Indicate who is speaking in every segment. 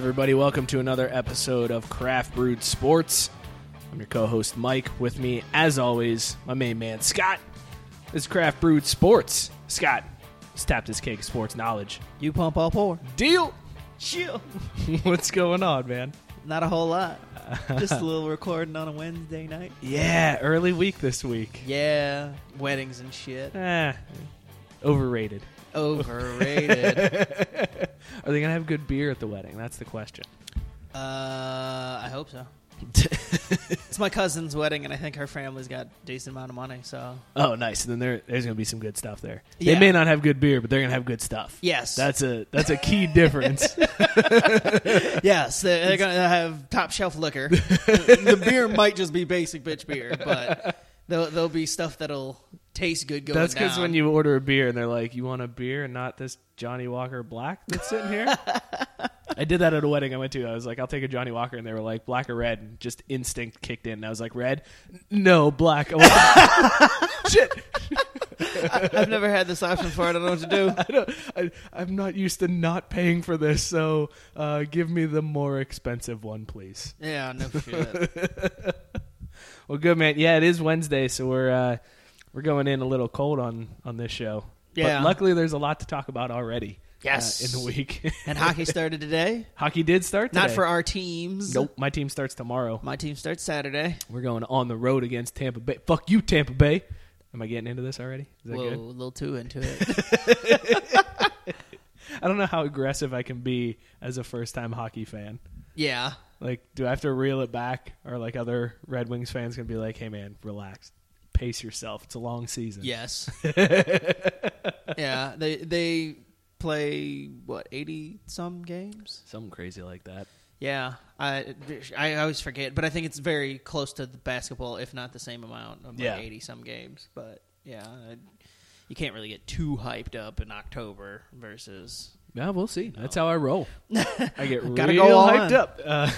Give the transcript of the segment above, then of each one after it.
Speaker 1: Everybody, welcome to another episode of Craft Brewed Sports. I'm your co host, Mike. With me, as always, my main man, Scott. This is Craft Brewed Sports. Scott, he's tapped his cake of sports knowledge.
Speaker 2: You pump all pour.
Speaker 1: Deal!
Speaker 2: Chill.
Speaker 1: What's going on, man?
Speaker 2: Not a whole lot. Just a little recording on a Wednesday night.
Speaker 1: Yeah, early week this week.
Speaker 2: Yeah, weddings and shit.
Speaker 1: Eh, overrated.
Speaker 2: Overrated.
Speaker 1: Are they going to have good beer at the wedding? That's the question.
Speaker 2: uh, I hope so. It's my cousin's wedding, and I think her family's got a decent amount of money. So
Speaker 1: Oh, nice. And then there, there's going to be some good stuff there.
Speaker 2: Yeah.
Speaker 1: They may not have good beer, but they're going to have good stuff.
Speaker 2: yes,
Speaker 1: That's a that's a key difference.
Speaker 2: yes, they're, they're gonna have top shelf liquor. the beer might just be basic bitch beer, but there'll, there'll be stuff that'll taste good going
Speaker 1: That's because
Speaker 2: down.
Speaker 1: when you order a beer and they're like, "You want a beer and not this Johnnie Walker Black that's sitting here." I did that at a wedding I went to. I was like, "I'll take a Johnnie Walker," and they were like, "Black or red?" And just instinct kicked in. And I was like, "Red? No, black." I Shit,
Speaker 2: I've never had this option before. I don't know what to do.
Speaker 1: I don't, I, I'm not used to not paying for this, so uh, give me the more expensive one, please.
Speaker 2: Yeah, no shit.
Speaker 1: Well, good man. Yeah, it is Wednesday, so we're uh, we're going in a little cold on on this show.
Speaker 2: Yeah.
Speaker 1: But luckily, there's a lot to talk about already. uh,
Speaker 2: Yes.
Speaker 1: in the week.
Speaker 2: And hockey started today.
Speaker 1: Hockey did start. Today.
Speaker 2: Not for our teams.
Speaker 1: Nope, my team starts tomorrow.
Speaker 2: My team starts Saturday.
Speaker 1: We're going on the road against Tampa Bay. Fuck you, Tampa Bay. Am I getting into this already? Is that
Speaker 2: Whoa, a little too into it.
Speaker 1: I don't know how aggressive I can be as a first time hockey fan.
Speaker 2: yeah.
Speaker 1: Like, do I have to reel it back, or like other Red Wings fans gonna be like, "Hey, man, relax, pace yourself. It's a long season."
Speaker 2: Yes. yeah. They they play what eighty some games.
Speaker 1: something crazy like that.
Speaker 2: Yeah. I I always forget, but I think it's very close to the basketball, if not the same amount, of
Speaker 1: Yeah.
Speaker 2: like eighty some games. But yeah, I, you can't really get too hyped up in October versus.
Speaker 1: Yeah, we'll see. That's how I roll. I get
Speaker 2: Gotta
Speaker 1: real
Speaker 2: go all
Speaker 1: hyped
Speaker 2: in.
Speaker 1: up. Uh,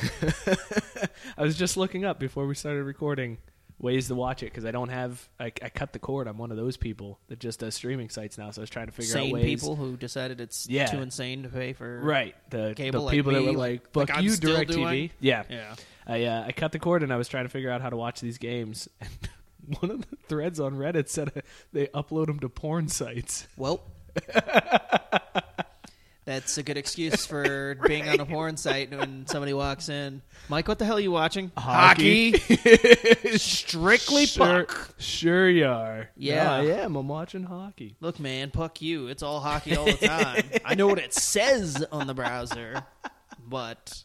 Speaker 1: I was just looking up before we started recording ways to watch it because I don't have. I, I cut the cord. I'm one of those people that just does streaming sites now. So I was trying to figure out
Speaker 2: Sane
Speaker 1: ways.
Speaker 2: people who decided it's
Speaker 1: Yeah.
Speaker 2: too insane to pay for
Speaker 1: Right, the,
Speaker 2: Cable
Speaker 1: the
Speaker 2: like
Speaker 1: people that
Speaker 2: me,
Speaker 1: were
Speaker 2: like-
Speaker 1: like, "Fuck
Speaker 2: like I'm
Speaker 1: you,
Speaker 2: still
Speaker 1: Direct
Speaker 2: doing?
Speaker 1: TV." Yeah,
Speaker 2: Yeah.
Speaker 1: I uh, I cut the cord and I was trying to figure out how to watch these games. And one of the threads on Reddit said uh, they upload them to porn sites.
Speaker 2: Well, that's a good excuse for being on a porn site when somebody walks in. Mike, what the hell are you watching?
Speaker 1: Hockey.
Speaker 2: Strictly
Speaker 1: sure,
Speaker 2: puck.
Speaker 1: Sure you are.
Speaker 2: Yeah.
Speaker 1: I am. I'm watching hockey.
Speaker 2: Look, man, puck you. It's all hockey all the time. I know what it says on the browser, but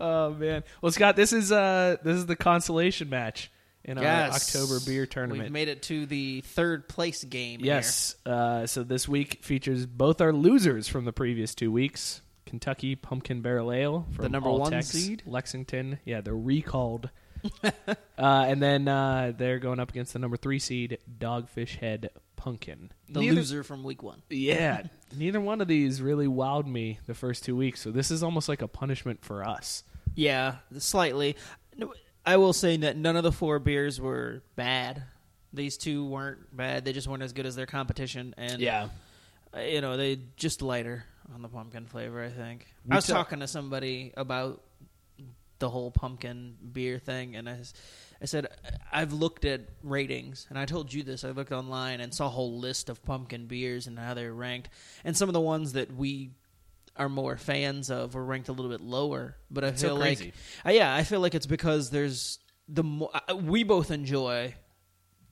Speaker 1: Oh man. Well, Scott, this is uh this is the consolation match in our
Speaker 2: yes,
Speaker 1: October beer tournament.
Speaker 2: We've made it to the third place game.
Speaker 1: yes. Uh, so this week features both our losers from the previous two weeks. Kentucky Pumpkin Barrel Ale from the
Speaker 2: number
Speaker 1: All
Speaker 2: one
Speaker 1: Tex,
Speaker 2: seed?
Speaker 1: Lexington. Yeah, they're recalled. uh, and then uh, they're going up against the number three seed Dogfish Head Pumpkin.
Speaker 2: the
Speaker 1: Neither-
Speaker 2: loser from week one.
Speaker 1: Yeah, neither one of these really wowed me the first two weeks. So this is almost like a punishment for us.
Speaker 2: Yeah, slightly. I will say that none of the four beers were bad. These two weren't bad. They just weren't as good as their competition, and uh, you know they just lighter on the pumpkin flavor. I think.
Speaker 1: We
Speaker 2: I was
Speaker 1: ta-
Speaker 2: talking to somebody about the whole pumpkin beer thing, and I said I've looked at ratings, and I told you this. I looked online and saw a whole list of pumpkin beers and how they're ranked, and some of the ones that we are more fans of were ranked a little bit lower. But I
Speaker 1: so
Speaker 2: feel
Speaker 1: crazy.
Speaker 2: like, uh, yeah, I feel like it's because there's the mo- uh, we both enjoy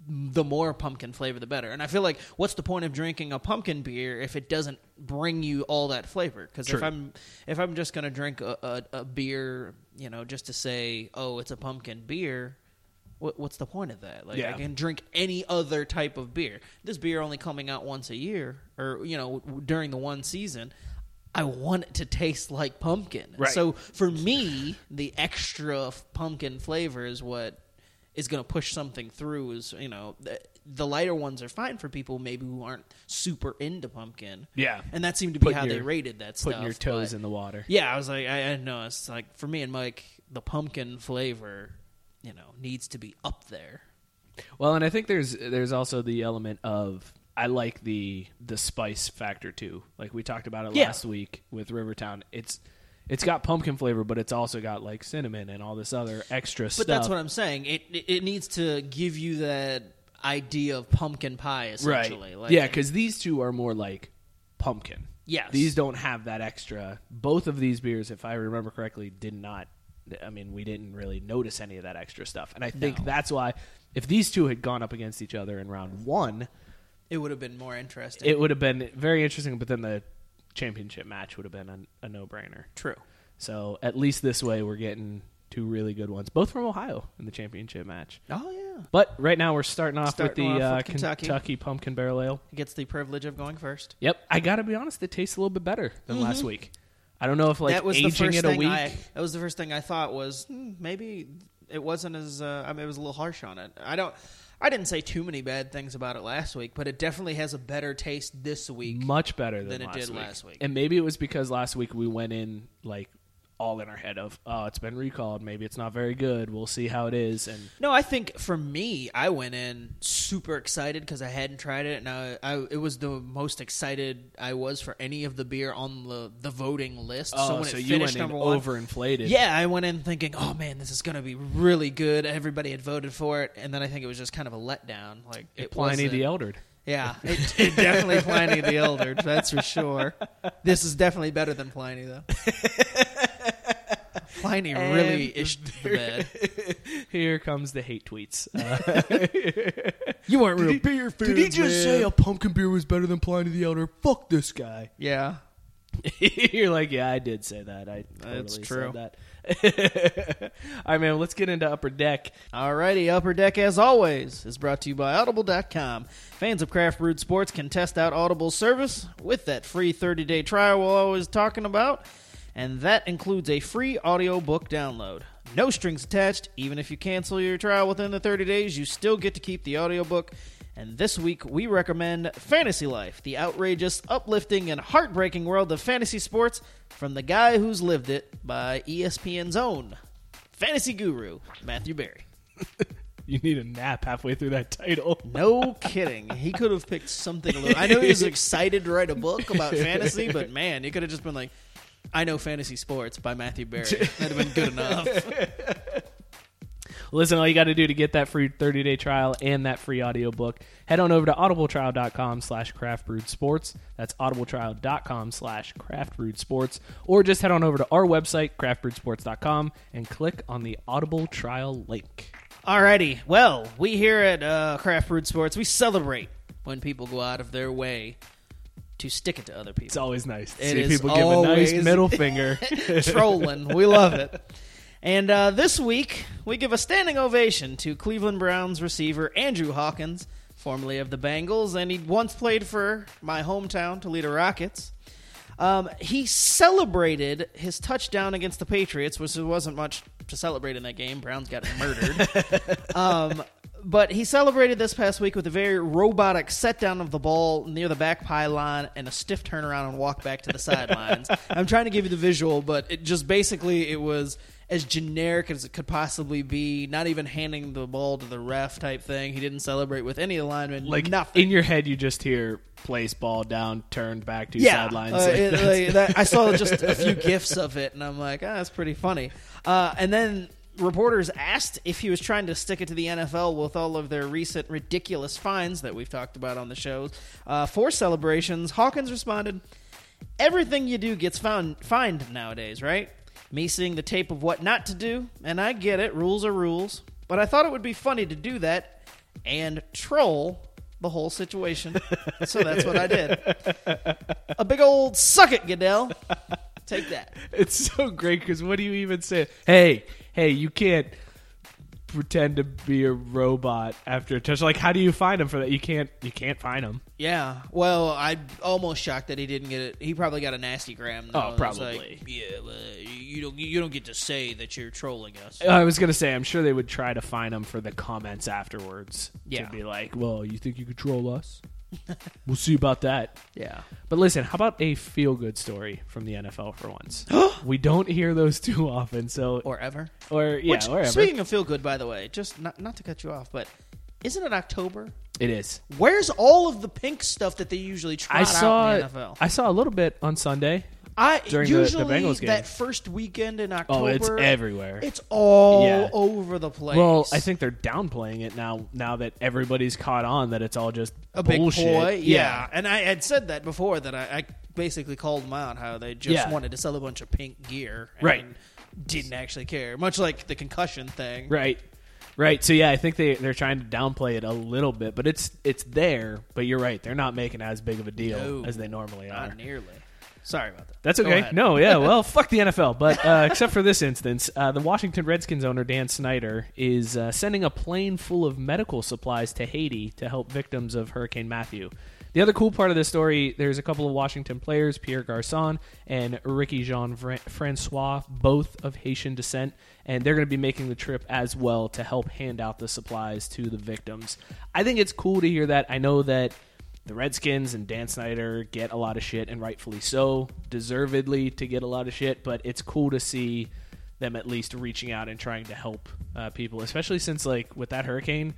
Speaker 2: the more pumpkin flavor, the better. And I feel like, what's the point of drinking a pumpkin beer if it doesn't bring you all that flavor? Because if I'm if I'm just gonna drink a, a, a beer, you know, just to say, oh, it's a pumpkin beer. What, what's the point of that? Like,
Speaker 1: Yeah.
Speaker 2: I can drink any other type of beer. This beer only coming out once a year, or you know, during the one season. I want it to taste like pumpkin.
Speaker 1: Right.
Speaker 2: So for me, the extra f- pumpkin flavor is what is going to push something through. Is you know the, the lighter ones are fine for people maybe who aren't super into pumpkin.
Speaker 1: Yeah.
Speaker 2: and that seemed to be
Speaker 1: Putting
Speaker 2: how they rated that stuff.
Speaker 1: Putting your toes
Speaker 2: but-
Speaker 1: in the water.
Speaker 2: Yeah, I was like, I, I know it's like for me and Mike, the pumpkin flavor, you know, needs to be up there.
Speaker 1: Well, and I think there's there's also the element of I like the the spice factor too. Like we talked about it
Speaker 2: Yeah.
Speaker 1: last week with Rivertown. It's it's got pumpkin flavor, but it's also got like cinnamon and all this other extra
Speaker 2: But
Speaker 1: stuff.
Speaker 2: But that's what I'm saying. It, it it needs to give you that idea of pumpkin pie, essentially.
Speaker 1: right.
Speaker 2: Like,
Speaker 1: yeah, because these two are more like pumpkin.
Speaker 2: Yes.
Speaker 1: These don't have that extra. Both of these beers, if I remember correctly, did not. I mean, we didn't really notice any of that extra stuff, and I think
Speaker 2: No.
Speaker 1: that's why if these two had gone up against each other in round one,
Speaker 2: it would have been more interesting.
Speaker 1: it would have been very interesting. But then the championship match would have been a, a no brainer.
Speaker 2: True.
Speaker 1: So at least this way, we're getting two really good ones, both from Ohio in the championship match.
Speaker 2: Oh yeah.
Speaker 1: But right now, we're starting off
Speaker 2: Starting
Speaker 1: with the
Speaker 2: off
Speaker 1: uh,
Speaker 2: with Kentucky.
Speaker 1: Kentucky Pumpkin Barrel Ale.
Speaker 2: Gets the privilege of going first.
Speaker 1: Yep, I got to be honest, it tastes a little bit better than last week. I don't know if like
Speaker 2: Mm-hmm. that was
Speaker 1: aging
Speaker 2: the first
Speaker 1: it a
Speaker 2: thing
Speaker 1: week.
Speaker 2: I. That was the first thing I thought was hmm, maybe it wasn't as. Uh, I mean, it was a little harsh on it. I don't. I didn't say too many bad things about it last week, but it definitely has a better taste this week.
Speaker 1: much better than,
Speaker 2: than it
Speaker 1: last
Speaker 2: did
Speaker 1: week.
Speaker 2: last week.
Speaker 1: And maybe it was because last week we went in like all in our head of oh, it's been recalled. Maybe it's not very good. We'll see how it is. And
Speaker 2: No, I think for me, I went in super excited because I hadn't tried it, and I, I it was the most excited I was for any of the beer on the the voting list. so
Speaker 1: oh,
Speaker 2: when
Speaker 1: so
Speaker 2: it
Speaker 1: you went
Speaker 2: finished
Speaker 1: in
Speaker 2: number one,
Speaker 1: overinflated.
Speaker 2: yeah, I went in thinking, oh man, this is gonna be really good. Everybody had voted for it, and then I think it was just kind of a letdown. Like it
Speaker 1: Pliny the Eldered.
Speaker 2: Yeah, it, it definitely Pliny the Elder. That's for sure. This is definitely better than Pliny, though. Pliny really
Speaker 1: And-
Speaker 2: ished the bed.
Speaker 1: Here comes the hate tweets. Uh,
Speaker 2: You weren't real beer fans.
Speaker 1: did he just say a pumpkin beer was better than Pliny the Elder? Fuck this guy.
Speaker 2: Yeah.
Speaker 1: You're like, yeah, I did say that. I totally
Speaker 2: That's true.
Speaker 1: said that. All right, man. Let's get into Upper Deck.
Speaker 2: All righty, Upper Deck, as always, is brought to you by Audible.com. Fans of Craft Brewed Sports can test out Audible's service with that free 30 day trial we're always talking about, and that includes a free audiobook download. No strings attached. Even if you cancel your trial within the 30 days, you still get to keep the audiobook. And this week, we recommend Fantasy Life, the outrageous, uplifting, and heartbreaking world of fantasy sports from the guy who's lived it by ESPN's own fantasy guru, Matthew Berry.
Speaker 1: You need a nap halfway through that title.
Speaker 2: No kidding. He could have picked something a little. I know he was excited to write a book about fantasy, but man, he could have just been like, I know fantasy sports by Matthew Berry. That'd have been good enough.
Speaker 1: Listen, all you got to do to get that free 30-day trial and that free audiobook, head on over to audibletrial.com slash craftbrewedsports. That's audibletrial.com slash craftbrewedsports. Or just head on over to our website, craftbrewedsports.com, and click on the Audible trial link.
Speaker 2: Alrighty. Well, we here at uh, Craft Brewed Sports, we celebrate when people go out of their way to stick it to other people.
Speaker 1: It's always nice to
Speaker 2: It
Speaker 1: see
Speaker 2: is
Speaker 1: people give a nice
Speaker 2: always-
Speaker 1: middle finger.
Speaker 2: Trolling. We love it. And uh, this week, we give a standing ovation to Cleveland Browns receiver Andrew Hawkins, formerly of the Bengals, and he once played for my hometown, Toledo Rockets. Um, he celebrated his touchdown against the Patriots, which there wasn't much to celebrate in that game. Browns got murdered. um, but he celebrated this past week with a very robotic set down of the ball near the back pylon and a stiff turnaround and walk back to the sidelines. I'm trying to give you the visual, but it just basically it was as generic as it could possibly be. Not even handing the ball to the ref type thing. He didn't celebrate with any alignment.
Speaker 1: like
Speaker 2: nothing.
Speaker 1: in your head, you just hear place ball down, turned back to
Speaker 2: yeah,
Speaker 1: sidelines.
Speaker 2: uh,
Speaker 1: Like,
Speaker 2: it- like, that- I saw just a few gifs of it, and I'm like, ah, that's pretty funny. Uh, and then reporters asked if he was trying to stick it to the NFL with all of their recent ridiculous fines that we've talked about on the shows uh, for celebrations. Hawkins responded, "Everything you do gets found fined nowadays, right? Me seeing the tape of what not to do, and I get it, rules are rules. But I thought it would be funny to do that." and troll the whole situation. so that's what I did. A big old suck it, Goodell. Take that.
Speaker 1: It's so great because what do you even say? Hey, hey, you can't pretend to be a robot after a touch. Like, how do you find him for that? You can't. You can't find him.
Speaker 2: Yeah. Well, I'm almost shocked that he didn't get it. He probably got a nasty gram. Though.
Speaker 1: Oh, probably.
Speaker 2: Like, yeah, well, you don't. You don't get to say that you're trolling us.
Speaker 1: I was gonna say, I'm sure they would try to find him for the comments afterwards.
Speaker 2: Yeah.
Speaker 1: to be like, well, you think you control us? We'll see about that.
Speaker 2: Yeah.
Speaker 1: But listen, how about a feel good story from the NFL for once? we don't hear those too often. So,
Speaker 2: Or ever.
Speaker 1: or yeah,
Speaker 2: Which,
Speaker 1: or ever.
Speaker 2: speaking of feel good, by the way, just not not to cut you off, but isn't it October?
Speaker 1: it is.
Speaker 2: Where's all of the pink stuff that they usually try
Speaker 1: I saw.
Speaker 2: out in the NFL?
Speaker 1: I saw a little bit on Sunday.
Speaker 2: I
Speaker 1: during the- the
Speaker 2: usually
Speaker 1: Bengals game.
Speaker 2: that first weekend in October.
Speaker 1: Oh, it's everywhere.
Speaker 2: It's all
Speaker 1: Yeah.
Speaker 2: over the place.
Speaker 1: Well, I think they're downplaying it now. Now that everybody's caught on that it's all just
Speaker 2: a big
Speaker 1: bullshit.
Speaker 2: Yeah. and I had said that before that I, I basically called them out how they just
Speaker 1: Yeah.
Speaker 2: wanted to sell a bunch of pink gear, and
Speaker 1: Right.
Speaker 2: Didn't actually care, much like the concussion thing.
Speaker 1: Right. Right. So yeah, I think they they're trying to downplay it a little bit, but it's it's there. But you're right; they're not making as big of a deal
Speaker 2: No.
Speaker 1: as they normally are.
Speaker 2: Not nearly. Sorry about that.
Speaker 1: That's okay. No, yeah, well, fuck the NFL. But uh, except for this instance, uh, the Washington Redskins owner Dan Snyder is uh, sending a plane full of medical supplies to Haiti to help victims of Hurricane Matthew. The other cool part of this story, there's a couple of Washington players, Pierre Garcon and Ricky Jean Francois, both of Haitian descent, and they're going to be making the trip as well to help hand out the supplies to the victims. I think it's cool to hear that. I know that the Redskins and Dan Snyder get a lot of shit, and rightfully so, deservedly to get a lot of shit. But it's cool to see them at least reaching out and trying to help uh, people, especially since like with that hurricane,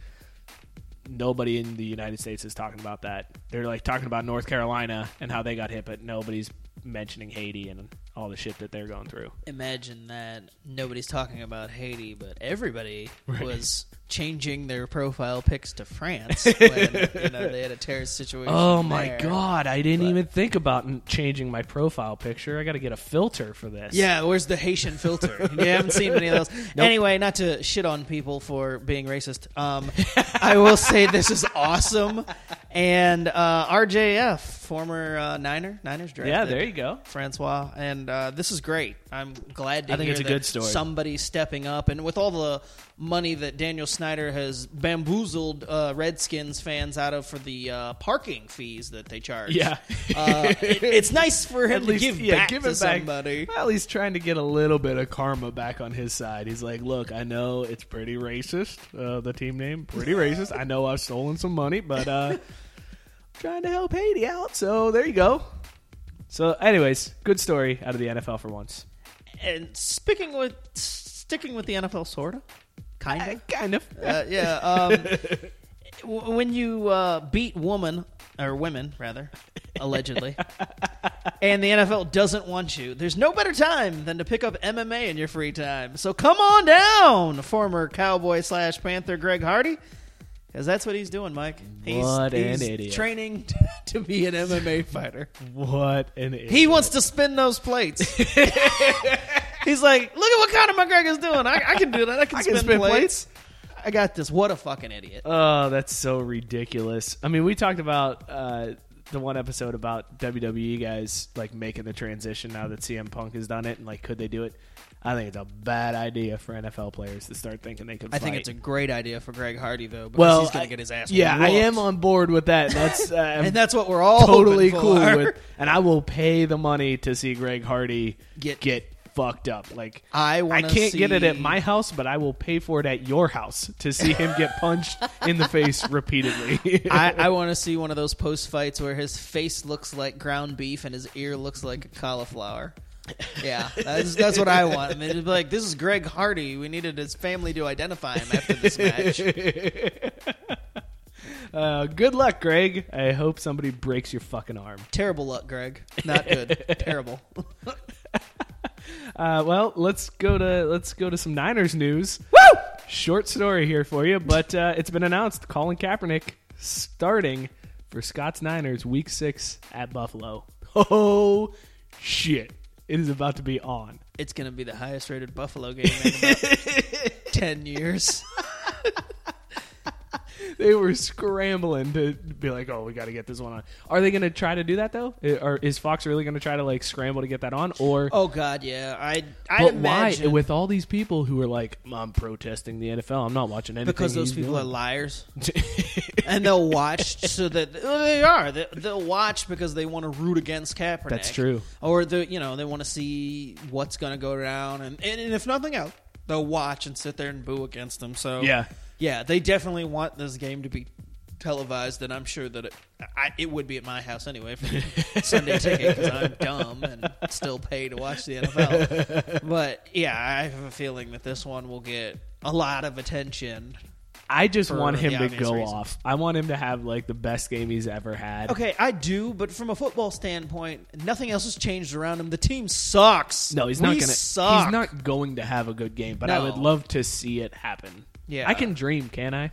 Speaker 1: nobody in the United States is talking about that. They're like talking about North Carolina and how they got hit, but nobody's mentioning Haiti and all the shit that they're going through.
Speaker 2: Imagine that nobody's talking about Haiti, but everybody was changing their profile pics to France when you know they had a terrorist situation.
Speaker 1: Oh my
Speaker 2: there.
Speaker 1: god, I didn't
Speaker 2: But-
Speaker 1: even think about changing my profile picture. I got to get a filter for this.
Speaker 2: Yeah, where's the Haitian filter? you haven't seen any of those. Anyway, not to shit on people for being racist. Um, I will say this is awesome. And uh, RJF, former uh, Niner, Niners drafted.
Speaker 1: Yeah, there you go.
Speaker 2: Francois, and uh, this is great. I'm glad to
Speaker 1: I think
Speaker 2: hear
Speaker 1: it's a
Speaker 2: that
Speaker 1: good story.
Speaker 2: somebody's stepping up, and with all the money that Daniel Snyder has bamboozled uh, Redskins fans out of for the uh, parking fees that they charge.
Speaker 1: Yeah.
Speaker 2: uh, it- it's nice for him
Speaker 1: At
Speaker 2: to
Speaker 1: least-
Speaker 2: give
Speaker 1: yeah,
Speaker 2: back
Speaker 1: give
Speaker 2: to
Speaker 1: it back.
Speaker 2: somebody.
Speaker 1: Well, he's trying to get a little bit of karma back on his side. He's like, look, I know it's pretty racist, uh, the team name, pretty racist. I know I've stolen some money, but uh, I'm trying to help Haiti out. So there you go. So, anyways, good story out of the NFL for once.
Speaker 2: And speaking with sticking with the NFL, sorta, kind of.
Speaker 1: Kind of.
Speaker 2: Uh, yeah. Um, w- when you uh, beat woman or women rather, allegedly, and the NFL doesn't want you, there's no better time than to pick up MMA in your free time. So come on down, former Cowboy slash Panther Greg Hardy. Because that's what he's doing, Mike. He's,
Speaker 1: What an
Speaker 2: he's
Speaker 1: idiot.
Speaker 2: training to be an MMA fighter.
Speaker 1: What an idiot.
Speaker 2: He wants to spin those plates. He's like, look at what Conor McGregor's doing. I, I can do that. I can,
Speaker 1: I can
Speaker 2: spin,
Speaker 1: spin
Speaker 2: plates. I got this. What a fucking idiot.
Speaker 1: Oh, that's so ridiculous. I mean, we talked about uh, the one episode about WWE guys like making the transition now that CM Punk has done it, and like, could they do it? I think it's a bad idea for NFL players to start thinking they could.
Speaker 2: I think it's a great idea for Greg Hardy though, because
Speaker 1: well,
Speaker 2: he's going to get his ass.
Speaker 1: Yeah, I am on board with that. That's uh,
Speaker 2: and that's what we're all
Speaker 1: totally cool with, and I will pay the money to see Greg Hardy
Speaker 2: Get-
Speaker 1: get fucked up. Like
Speaker 2: I
Speaker 1: I can't get it at my house, but I will pay for it at your house to see him get punched in the face repeatedly.
Speaker 2: I, I want to see one of those post fights where his face looks like ground beef and his ear looks like a cauliflower. Yeah, that's, that's what I want. I mean, it'd be like, this is Greg Hardy. We needed his family to identify him after this match.
Speaker 1: uh, good luck, Greg. I hope somebody breaks your fucking arm.
Speaker 2: Terrible luck, Greg. Not good. Terrible.
Speaker 1: Uh, well, let's go to let's go to some Niners news. Woo! Short story here for you, but uh, it's been announced: Colin Kaepernick starting for Scott's Niners Week Six at Buffalo. Oh shit! It is about to be on.
Speaker 2: It's going to be the highest rated Buffalo game in about 10 years.
Speaker 1: They were scrambling to be like, "Oh, we got to get this one on." Are they going to try to do that though? Or is Fox really going to try to like scramble to get that on? Or
Speaker 2: Oh God, yeah. I I
Speaker 1: but
Speaker 2: imagine
Speaker 1: why with all these people who are like, "I'm protesting the NFL. I'm not watching anything."
Speaker 2: because those people are liars, and they'll watch so that well, they are. They, they'll watch because they want to root against Kaepernick.
Speaker 1: That's true.
Speaker 2: Or the you know they want to see what's going to go down, and, and and if nothing else, they'll watch and sit there and boo against them. So
Speaker 1: Yeah.
Speaker 2: Yeah, they definitely want this game to be televised, and I'm sure that it, I, it would be at my house anyway for Sunday ticket because I'm dumb and still pay to watch the NFL. But yeah, I have a feeling that this one will get a lot of attention.
Speaker 1: I just want him to go
Speaker 2: reasons.
Speaker 1: off. I want him to have like the best game he's ever had.
Speaker 2: Okay, I do, but from a football standpoint, nothing else has changed around him. The team sucks.
Speaker 1: No, he's
Speaker 2: We
Speaker 1: not gonna.
Speaker 2: Suck.
Speaker 1: He's not going to have a good game. But I would love to see it happen.
Speaker 2: Yeah.
Speaker 1: I can dream, can I?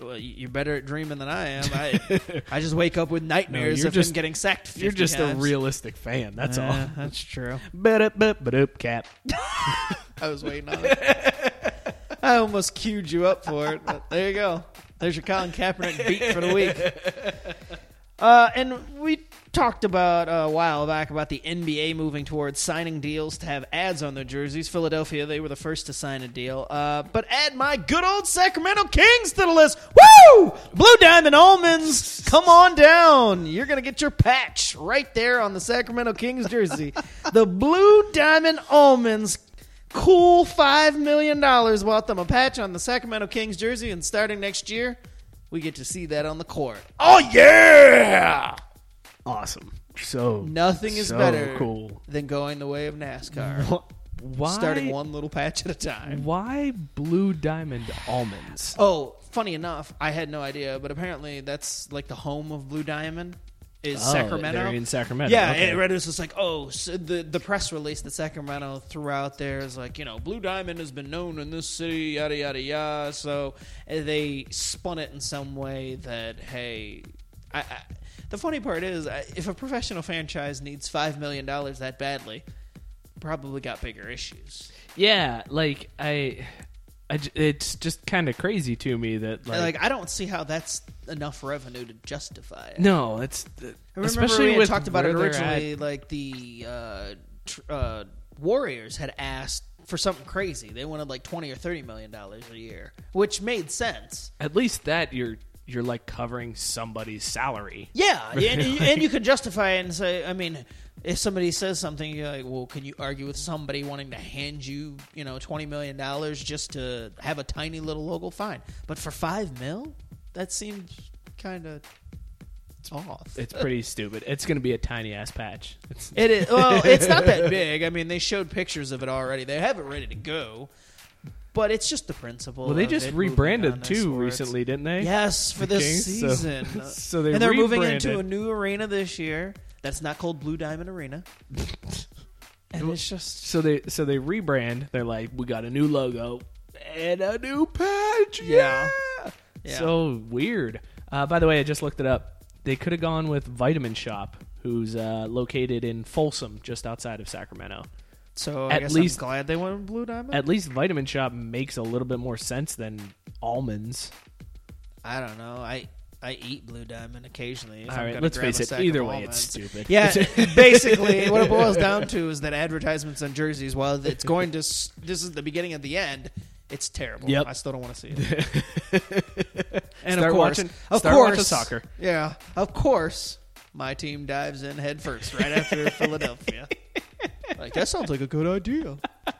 Speaker 2: Well, you- you're better at dreaming than I am. I, I just wake up with nightmares
Speaker 1: you're
Speaker 2: of
Speaker 1: just-
Speaker 2: him getting sacked. 50
Speaker 1: You're just a realistic fan. That's all.
Speaker 2: That's true.
Speaker 1: Ba-da-ba, ba-doop, cap.
Speaker 2: I was waiting on it. I almost queued you up for it, but there you go. There's your Colin Kaepernick beat for the week. Uh, and we talked about a while back about the NBA moving towards signing deals to have ads on their jerseys. Philadelphia, they were the first to sign a deal. Uh, but add my good old Sacramento Kings to the list. Woo! Blue Diamond Almonds, come on down. You're going to get your patch right there on the Sacramento Kings jersey. the Blue Diamond Almonds cool five million dollars bought them a patch on the Sacramento Kings jersey, and starting next year, we get to see that on the court. Oh yeah!
Speaker 1: Awesome. So
Speaker 2: Nothing is
Speaker 1: so
Speaker 2: better
Speaker 1: Cool.
Speaker 2: than going the way of NASCAR,
Speaker 1: Wh- Why?
Speaker 2: starting one little patch at a time.
Speaker 1: Why blue diamond almonds?
Speaker 2: Oh, funny enough, I had no idea, but apparently that's like the home of Blue Diamond is
Speaker 1: Oh,
Speaker 2: Sacramento.
Speaker 1: they're in Sacramento.
Speaker 2: Yeah,
Speaker 1: Okay.
Speaker 2: and it was just like, oh, so the the press release that Sacramento threw out there is like, you know, Blue Diamond has been known in this city, yada yada yada. So they spun it in some way that, hey, I, I, the funny part is, I, if a professional franchise needs five million dollars that badly, probably got bigger issues.
Speaker 1: Yeah, like I, it's just kind of crazy to me that like,
Speaker 2: Like, I don't see how that's enough revenue to justify it.
Speaker 1: no, it's
Speaker 2: I remember
Speaker 1: especially
Speaker 2: we
Speaker 1: with
Speaker 2: talked about it originally. Like the uh, tr- uh, Warriors had asked for something crazy. They wanted like twenty or thirty million dollars a year, which made sense.
Speaker 1: At least that you're you're like covering somebody's salary.
Speaker 2: Yeah, and, and, and you can justify it and say, I mean, if somebody says something, you're like, well, can you argue with somebody wanting to hand you, you know, twenty million dollars just to have a tiny little logo? Fine, but for five mil, that seems kind of off.
Speaker 1: It's pretty stupid. It's going to be a tiny ass patch. It's,
Speaker 2: It is. Well, it's not that big. I mean, they showed pictures of it already. They have it ready to go. But it's just the principle.
Speaker 1: well, they just rebranded too recently, didn't they?
Speaker 2: Yes, for
Speaker 1: The
Speaker 2: this
Speaker 1: Kings,
Speaker 2: season.
Speaker 1: so they
Speaker 2: and they're moving into a new arena this year. That's not called Blue Diamond Arena. and it's just
Speaker 1: So they so they rebrand. They're like, we got a new logo and a new patch.
Speaker 2: Yeah.
Speaker 1: Yeah.
Speaker 2: Yeah.
Speaker 1: So weird. Uh, by the way, I just looked it up. They could have gone with Vitamin Shop, who's uh, located in Folsom, just outside of Sacramento.
Speaker 2: So. I
Speaker 1: At
Speaker 2: guess
Speaker 1: least-
Speaker 2: I'm glad they went Blue Diamond.
Speaker 1: At least Vitamin Shop makes a little bit more sense than almonds.
Speaker 2: I don't know. I I eat Blue Diamond occasionally. If
Speaker 1: All
Speaker 2: I'm
Speaker 1: right, let's face it. Either way, it's stupid.
Speaker 2: Yeah, basically, what it boils down to is that advertisements on jerseys, while it's going to, this is the beginning of the end. It's terrible.
Speaker 1: Yep.
Speaker 2: I still don't want to see it. and
Speaker 1: Start
Speaker 2: of course,
Speaker 1: watching-
Speaker 2: of course,
Speaker 1: soccer.
Speaker 2: Yeah, of course, my team dives in head first right after Philadelphia. Like that sounds like a good idea.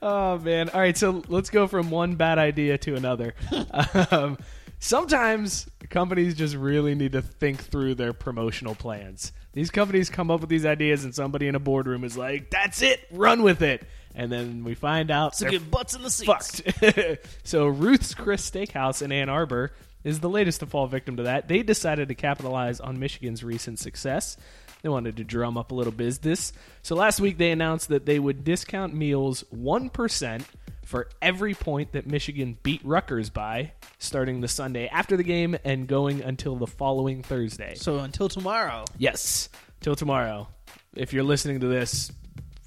Speaker 1: Oh man! All right, so let's go from one bad idea to another. um, sometimes companies just really need to think through their promotional plans. These companies come up with these ideas, and somebody in a boardroom is like, "That's it, run with it," and then we find out
Speaker 2: So get butts in the seats.
Speaker 1: fucked. so Ruth's Chris Steakhouse in Ann Arbor is the latest to fall victim to that. They decided to capitalize on Michigan's recent success. They wanted to drum up a little business. So last week they announced that they would discount meals 1% for every point that Michigan beat Rutgers by, starting the Sunday after the game and going until the following Thursday.
Speaker 2: So until tomorrow,
Speaker 1: Yes, till tomorrow. If you're listening to this,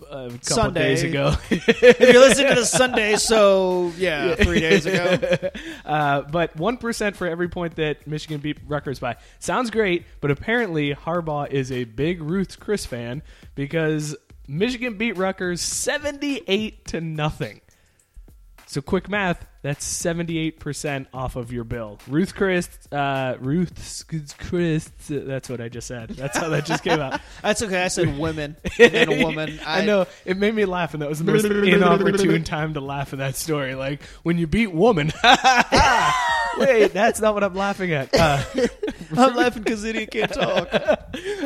Speaker 1: a couple
Speaker 2: Sunday.
Speaker 1: days ago.
Speaker 2: if you're listening to this Sunday, so yeah, three days ago.
Speaker 1: Uh, but one percent for every point that Michigan beat Rutgers by sounds great, but apparently Harbaugh is a big Ruth Chris fan because Michigan beat Rutgers seventy-eight to nothing. So quick math, that's seventy-eight percent off of your bill. Ruth Chris, uh, Ruth Chris. That's what I just said. That's how that just came out.
Speaker 2: That's okay. I said women and a woman.
Speaker 1: I, know it made me laugh, and that was the most inopportune time to laugh at that story. Like when you beat woman. Wait, that's not what I'm laughing at. Uh,
Speaker 2: I'm laughing because idiot can't talk.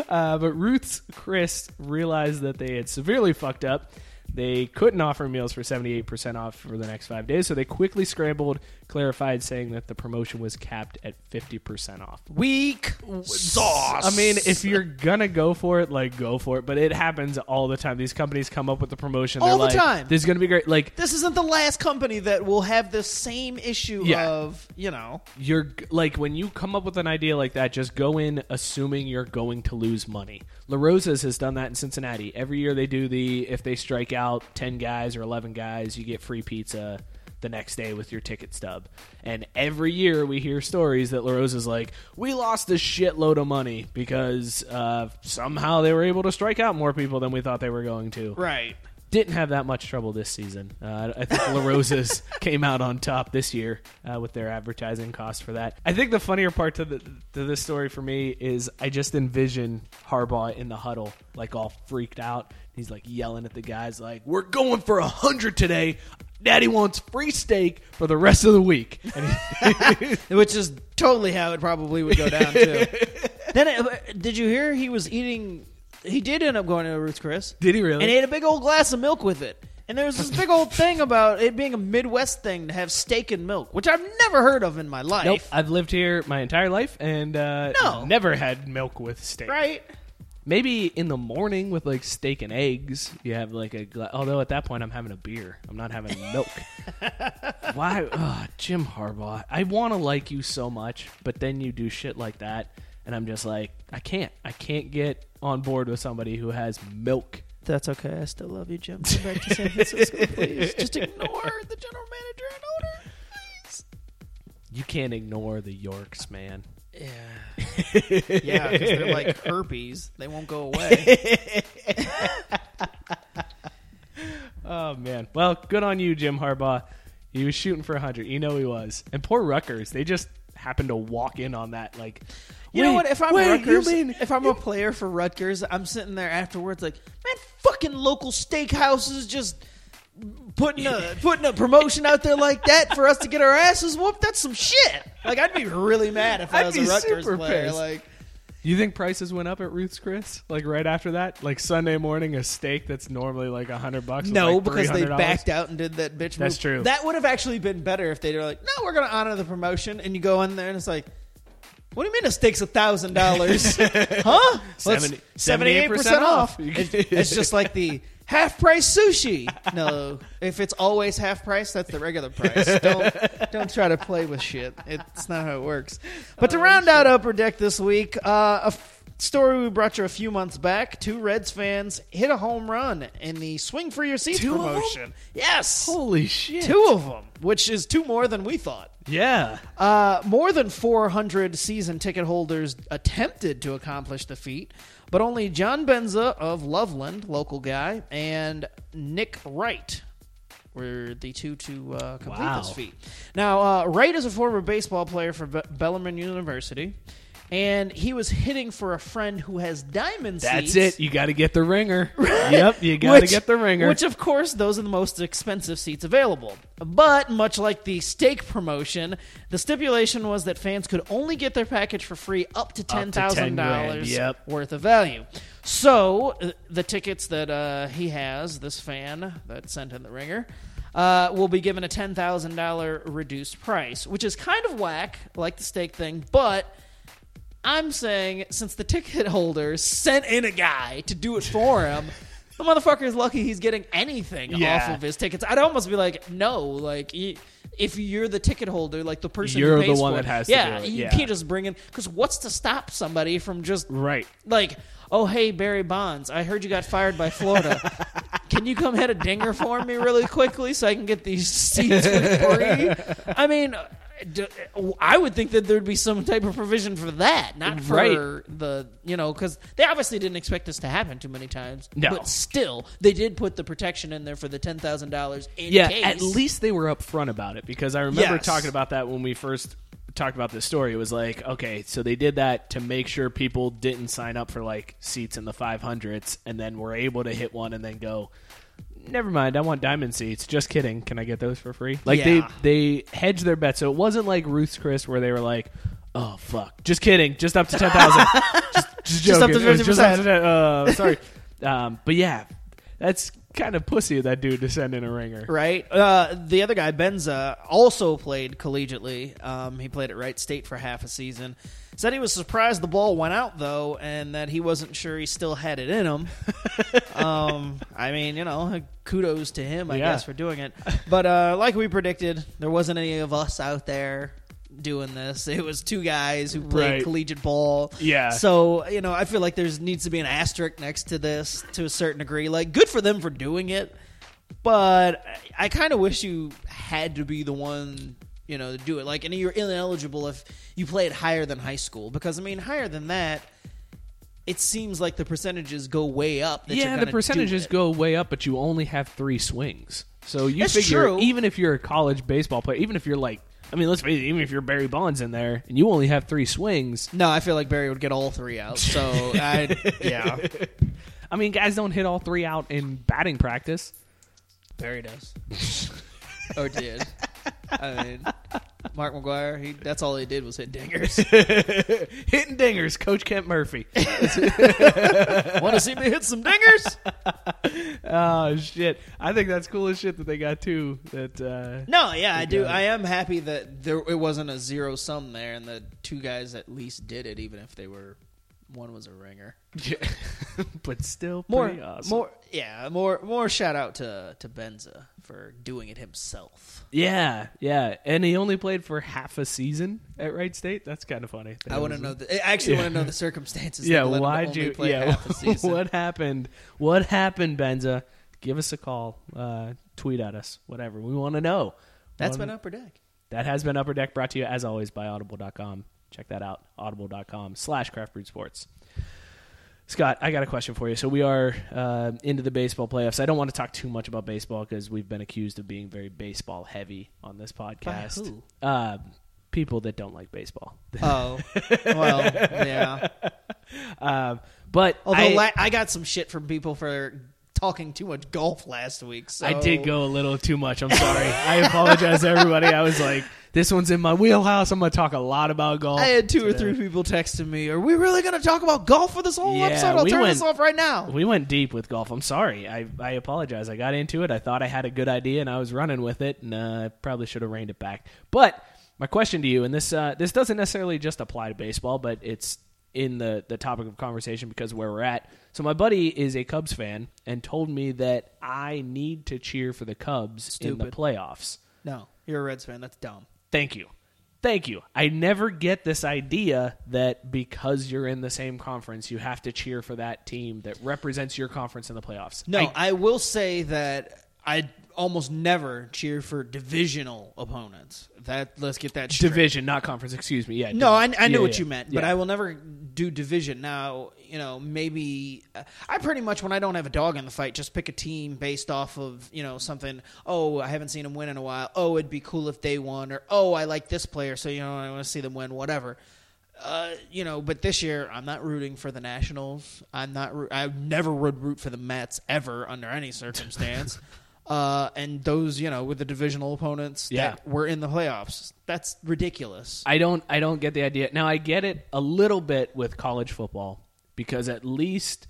Speaker 1: uh, but Ruth's Chris realized that they had severely fucked up. They couldn't offer meals for 78% off for the next five days, so they quickly scrambled, clarified, saying that the promotion was capped at 50% off.
Speaker 2: Weak sauce.
Speaker 1: I mean, if you're gonna go for it, like go for it. But it happens all the time. These companies come up with the promotion.
Speaker 2: All
Speaker 1: they're
Speaker 2: the
Speaker 1: like,
Speaker 2: time.
Speaker 1: This is gonna be great. Like
Speaker 2: this isn't the last company that will have the same issue
Speaker 1: Yeah.
Speaker 2: of you know.
Speaker 1: you're like when you come up with an idea like that, just go in assuming you're going to lose money. La Rosa's has done that in Cincinnati. Every year they do the if they strike out ten guys or eleven guys, you get free pizza the next day with your ticket stub. And every year we hear stories that La Rosa's like, we lost a shitload of money because uh, somehow they were able to strike out more people than we thought they were going to.
Speaker 2: Right.
Speaker 1: Didn't have that much trouble this season. Uh, I think La Rosa's came out on top this year uh, with their advertising cost for that. I think the funnier part to, the, to this story for me is I just envision Harbaugh in the huddle, like all freaked out. He's like yelling at the guys, like, "We're going for a hundred today. Daddy wants free steak for the rest of the week."
Speaker 2: Which is totally how it probably would go down too. then it, did you hear he was eating? He did end up going to Ruth's Chris.
Speaker 1: Did he really?
Speaker 2: And he ate a big old glass of milk with it. And there was this big old thing about it being a Midwest thing to have steak and milk, which I've never heard of in my life.
Speaker 1: nope, I've lived here my entire life and uh,
Speaker 2: No.
Speaker 1: never had milk with steak.
Speaker 2: Right?
Speaker 1: Maybe in the morning with like steak and eggs, you have like a. Gla- Although at that point, I'm having a beer. I'm not having milk. Why, Ugh, Jim Harbaugh? I want to like you so much, but then you do shit like that, and I'm just like, I can't. I can't get on board with somebody who has milk.
Speaker 2: That's okay. I still love you, Jim. Come back to San Francisco, please. Just ignore the general manager and owner. Please.
Speaker 1: You can't ignore the Yorks, man.
Speaker 2: Yeah. Yeah, because they're like herpes. They won't go away.
Speaker 1: Oh man. Well, good on you, Jim Harbaugh. He was shooting for 100. You know he was. And poor Rutgers, they just happened to walk in on that like
Speaker 2: You know what? If I'm
Speaker 1: wait,
Speaker 2: Rutgers,
Speaker 1: mean
Speaker 2: if I'm a player for Rutgers, I'm sitting there afterwards like, man, fucking local steakhouses just putting a putting a promotion out there like that for us to get our asses whooped. That's some shit. Like I'd be really mad if I
Speaker 1: I'd
Speaker 2: was
Speaker 1: be
Speaker 2: a Rutgers
Speaker 1: super
Speaker 2: player.
Speaker 1: pissed.
Speaker 2: Like,
Speaker 1: You think prices went up at Ruth's Chris? Like right after that? Like Sunday morning, a steak that's normally like a hundred bucks.
Speaker 2: no,
Speaker 1: like
Speaker 2: because they backed out and did that bitch.
Speaker 1: That's
Speaker 2: move.
Speaker 1: true.
Speaker 2: That would have actually been better if they were like, no, we're going to honor the promotion, and you go in there and it's like. What do you mean a steak's a thousand dollars? Huh?
Speaker 1: 78%
Speaker 2: off.
Speaker 1: off.
Speaker 2: It's just like the half price sushi. No, if it's always half price, that's the regular price. Don't don't try to play with shit. It's not how it works. But to round out Upper Deck this week, uh, a f- story we brought you a few months back. Two Reds fans hit a home run in the Swing for Your Seats
Speaker 1: Two of 'em?
Speaker 2: promotion. Yes,
Speaker 1: Holy shit!
Speaker 2: two of them, which is two more than we thought.
Speaker 1: Yeah.
Speaker 2: Uh, more than 400 season ticket holders attempted to accomplish the feat, but only John Benza of Loveland, local guy, and Nick Wright were the two to uh, complete
Speaker 1: Wow.
Speaker 2: this feat. Now, uh, Wright is a former baseball player for Be- Bellarmine University, and he was hitting for a friend who has diamond
Speaker 1: That's
Speaker 2: seats.
Speaker 1: it. You got to get the ringer. Yep, you got to
Speaker 2: Which-
Speaker 1: get the ringer.
Speaker 2: Which, of course, those are the most expensive seats available. But much like the steak promotion, the stipulation was that fans could only get their package for free up to ten thousand
Speaker 1: grand,
Speaker 2: dollars
Speaker 1: yep.
Speaker 2: worth of value. So uh, the tickets that uh, he has, this fan that sent in the ringer. Uh, will be given a ten thousand dollar reduced price, which is kind of whack, like the steak thing. But I'm saying since the ticket holder sent in a guy to do it for him, the motherfucker is lucky he's getting anything
Speaker 1: Yeah.
Speaker 2: off of his tickets. I'd almost be like, no, like y- if you're the ticket holder, like the person
Speaker 1: You're the
Speaker 2: pays
Speaker 1: one
Speaker 2: for
Speaker 1: that has to
Speaker 2: yeah,
Speaker 1: do it,
Speaker 2: you
Speaker 1: yeah.
Speaker 2: can't just bring in because what's to stop somebody from just
Speaker 1: right.
Speaker 2: like, oh hey Barry Bonds, I heard you got fired by Florida. can you come hit a dinger for me really quickly so I can get these seats for free? I mean, I would think that there'd be some type of provision for that, not for
Speaker 1: Right.
Speaker 2: the you know because they obviously didn't expect this to happen too many times.
Speaker 1: No.
Speaker 2: but still, they did put the protection in there for the ten thousand dollars
Speaker 1: yeah,
Speaker 2: case.
Speaker 1: at least they were upfront about it because I remember
Speaker 2: Yes.
Speaker 1: talking about that when we first talked about this story. It was like, okay, so they did that to make sure people didn't sign up for like seats in the 500s and then were able to hit one and then go, never mind, I want diamond seats. Just kidding. Can I get those for free? Like
Speaker 2: Yeah.
Speaker 1: they they hedged their bet, so it wasn't like Ruth's Chris where they were like. Oh fuck! Just kidding. Just up to ten thousand. just, just
Speaker 2: Just up
Speaker 1: joking.
Speaker 2: to
Speaker 1: It was just up
Speaker 2: 50%.
Speaker 1: to 10 uh, sorry, um, but yeah, that's kind of pussy that dude to send in a ringer.
Speaker 2: right? Uh, the other guy, Benza, also played collegiately. Um, he played at Wright State for half a season. Said he was surprised the ball went out though, and that he wasn't sure he still had it in him. um, I mean, you know, kudos to him, I
Speaker 1: Yeah.
Speaker 2: guess, for doing it. But uh, like we predicted, there wasn't any of us out there doing this. It was two guys who played
Speaker 1: Right.
Speaker 2: collegiate ball.
Speaker 1: Yeah.
Speaker 2: So you know, I feel like there's needs to be an asterisk next to this to a certain degree. Like, good for them for doing it, but I, I kind of wish you had to be the one. You know, to do it like, and you're ineligible if you played higher than high school because I mean, higher than that, it seems like the percentages go way up.
Speaker 1: Yeah, the percentages
Speaker 2: it.
Speaker 1: go way up, but you only have three swings. So you
Speaker 2: That's
Speaker 1: figure,
Speaker 2: true.
Speaker 1: even if you're a college baseball player, even if you're like, I mean, let's face it, even if you're Barry Bonds in there and you only have three swings,
Speaker 2: No, I feel like Barry would get all three out. So I, yeah,
Speaker 1: I mean, guys don't hit all three out in batting practice.
Speaker 2: Barry does oh, or did. I mean, Mark McGwire. He that's all he did was hit dingers.
Speaker 1: Hitting dingers, Coach Kent Murphy.
Speaker 2: Want to see me hit some dingers?
Speaker 1: oh shit! I think that's cool as shit that they got two. That uh,
Speaker 2: No, yeah, I do.
Speaker 1: it.
Speaker 2: I am happy that there it wasn't a zero sum there, and the two guys at least did it, even if they were one was a ringer. Yeah.
Speaker 1: but still
Speaker 2: More,
Speaker 1: awesome.
Speaker 2: more, yeah, more, more. Shout out to to Benza for doing it himself.
Speaker 1: Yeah, yeah, and he only played for half a season at Wright State. That's kind of funny.
Speaker 2: I want to know. The, I actually want to know the circumstances.
Speaker 1: Yeah,
Speaker 2: that led him to
Speaker 1: why'd
Speaker 2: only
Speaker 1: you?
Speaker 2: play
Speaker 1: Yeah,
Speaker 2: half a season.
Speaker 1: what happened? What happened, Benza? Give us a call. Uh, tweet at us. Whatever. We want to know.
Speaker 2: That's
Speaker 1: Wanna-
Speaker 2: been upper deck.
Speaker 1: That has been Upper Deck brought to you as always by Audible.com. Check that out. Audible.com slash Craft Brewed Sports. Scott, I got a question for you. So we are uh, into the baseball playoffs. I don't want to talk too much about baseball because we've been accused of being very baseball heavy on this podcast.
Speaker 2: who?
Speaker 1: Uh, people that don't like baseball.
Speaker 2: Oh, well, yeah.
Speaker 1: Um, but
Speaker 2: Although
Speaker 1: I,
Speaker 2: la- I got some shit from people for talking too much golf last week. So
Speaker 1: I did go a little too much. I'm sorry. I apologize to everybody. I was like, this one's in my wheelhouse. I'm going to talk a lot about golf.
Speaker 2: I had two or three people texting me. Are we really going to talk about golf for this whole
Speaker 1: Yeah,
Speaker 2: episode? I'll
Speaker 1: we
Speaker 2: turn
Speaker 1: went-
Speaker 2: this off right now.
Speaker 1: We went deep with golf. I'm sorry. I, I apologize. I got into it. I thought I had a good idea and I was running with it, and uh, I probably should have reined it back. But my question to you, and this uh, this doesn't necessarily just apply to baseball, but it's in the the topic of conversation because where we're at. So my buddy is a Cubs fan and told me that I need to cheer for the Cubs in the playoffs.
Speaker 2: No, you're a Reds fan. That's dumb.
Speaker 1: Thank you. Thank you. I never get this idea that because you're in the same conference, you have to cheer for that team that represents your conference in the playoffs.
Speaker 2: No,
Speaker 1: I-
Speaker 2: I, will say that I almost never cheer for divisional opponents. That let's get that straight.
Speaker 1: division, not conference. Excuse me. Yeah.
Speaker 2: No, I, I knew
Speaker 1: yeah,
Speaker 2: what
Speaker 1: yeah,
Speaker 2: you meant, but. I will never do division. Now, you know, maybe uh, I pretty much when I don't have a dog in the fight, just pick a team based off of you know something. Oh, I haven't seen them win in a while. Oh, it'd be cool if they won, or oh, I like this player, so you know I want to see them win. Whatever. Uh, you know, but this year I'm not rooting for the Nationals. I'm not. I never would root for the Mets ever under any circumstance. uh, and those, you know, with the divisional opponents
Speaker 1: Yeah.
Speaker 2: that were in the playoffs, that's ridiculous.
Speaker 1: I don't. I don't get the idea. Now I get it a little bit with college football because at least,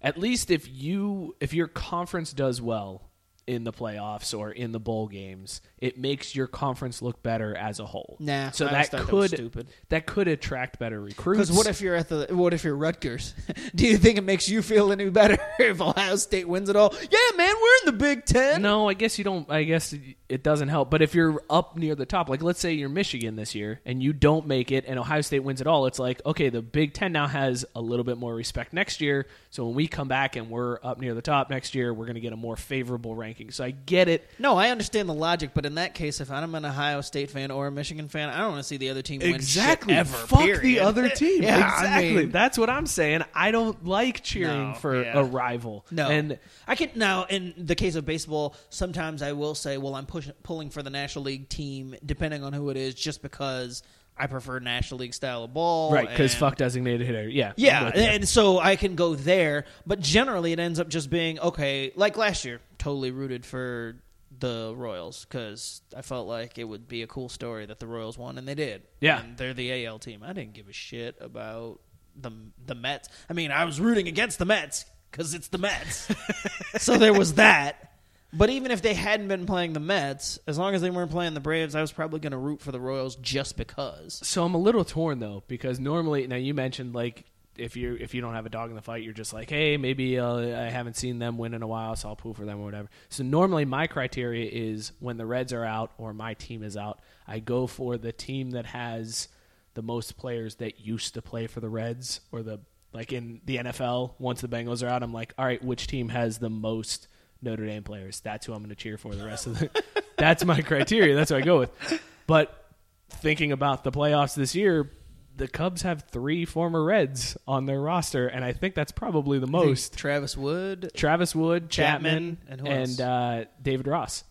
Speaker 1: at least if you if your conference does well, in the playoffs or in the bowl games, it makes your conference look better as a whole.
Speaker 2: Nah,
Speaker 1: so that
Speaker 2: that
Speaker 1: could
Speaker 2: stupid.
Speaker 1: that could attract better recruits.
Speaker 2: Because what if you're at the what if you're Rutgers? Do you think it makes you feel any better if Ohio State wins it all? Yeah, man, we're in the Big Ten.
Speaker 1: No, I guess you don't. I guess it doesn't help. But if you're up near the top, like let's say you're Michigan this year and you don't make it, and Ohio State wins it all, it's like okay, the Big Ten now has a little bit more respect next year. So when we come back and we're up near the top next year, we're going to get a more favorable ranking. So I get it.
Speaker 2: No, I understand the logic, but in that case, if I'm an Ohio State fan or a Michigan fan, I don't want to see the other team win shit ever.
Speaker 1: Fuck the other team.
Speaker 2: yeah, I
Speaker 1: exactly.
Speaker 2: mean-
Speaker 1: That's what I'm saying. I don't like cheering
Speaker 2: No,
Speaker 1: for
Speaker 2: yeah.
Speaker 1: a rival.
Speaker 2: No,
Speaker 1: and
Speaker 2: I can now. In the case of baseball, sometimes I will say, "Well, I'm pushing, pulling for the National League team, depending on who it is, just because I prefer National League style of ball."
Speaker 1: right because fuck designated hitter. Yeah,
Speaker 2: Yeah, and so I can go there, but generally it ends up just being okay. Like last year, totally rooted for the Royals because I felt like it would be a cool story that the Royals won, and they did.
Speaker 1: Yeah.
Speaker 2: and they're the AL team. I didn't give a shit about the the Mets. I mean, I was rooting against the Mets because it's the Mets. so there was that. But even if they hadn't been playing the Mets, as long as they weren't playing the Braves, I was probably going to root for the Royals just because.
Speaker 1: So I'm a little torn though because normally now you mentioned like if you if you don't have a dog in the fight you're just like hey maybe uh, I haven't seen them win in a while so I'll pull for them or whatever. So normally my criteria is when the Reds are out or my team is out I go for the team that has the most players that used to play for the Reds or the like in the NFL once the Bengals are out I'm like all right which team has the most Notre Dame players that's who I'm going to cheer for the rest of the That's my criteria that's what I go with. But thinking about the playoffs this year, the Cubs have three former Reds on their roster, and I think that's probably the most.
Speaker 2: Travis Wood,
Speaker 1: Travis Wood,
Speaker 2: Chapman,
Speaker 1: Chapman,
Speaker 2: and
Speaker 1: and, uh, David Ross.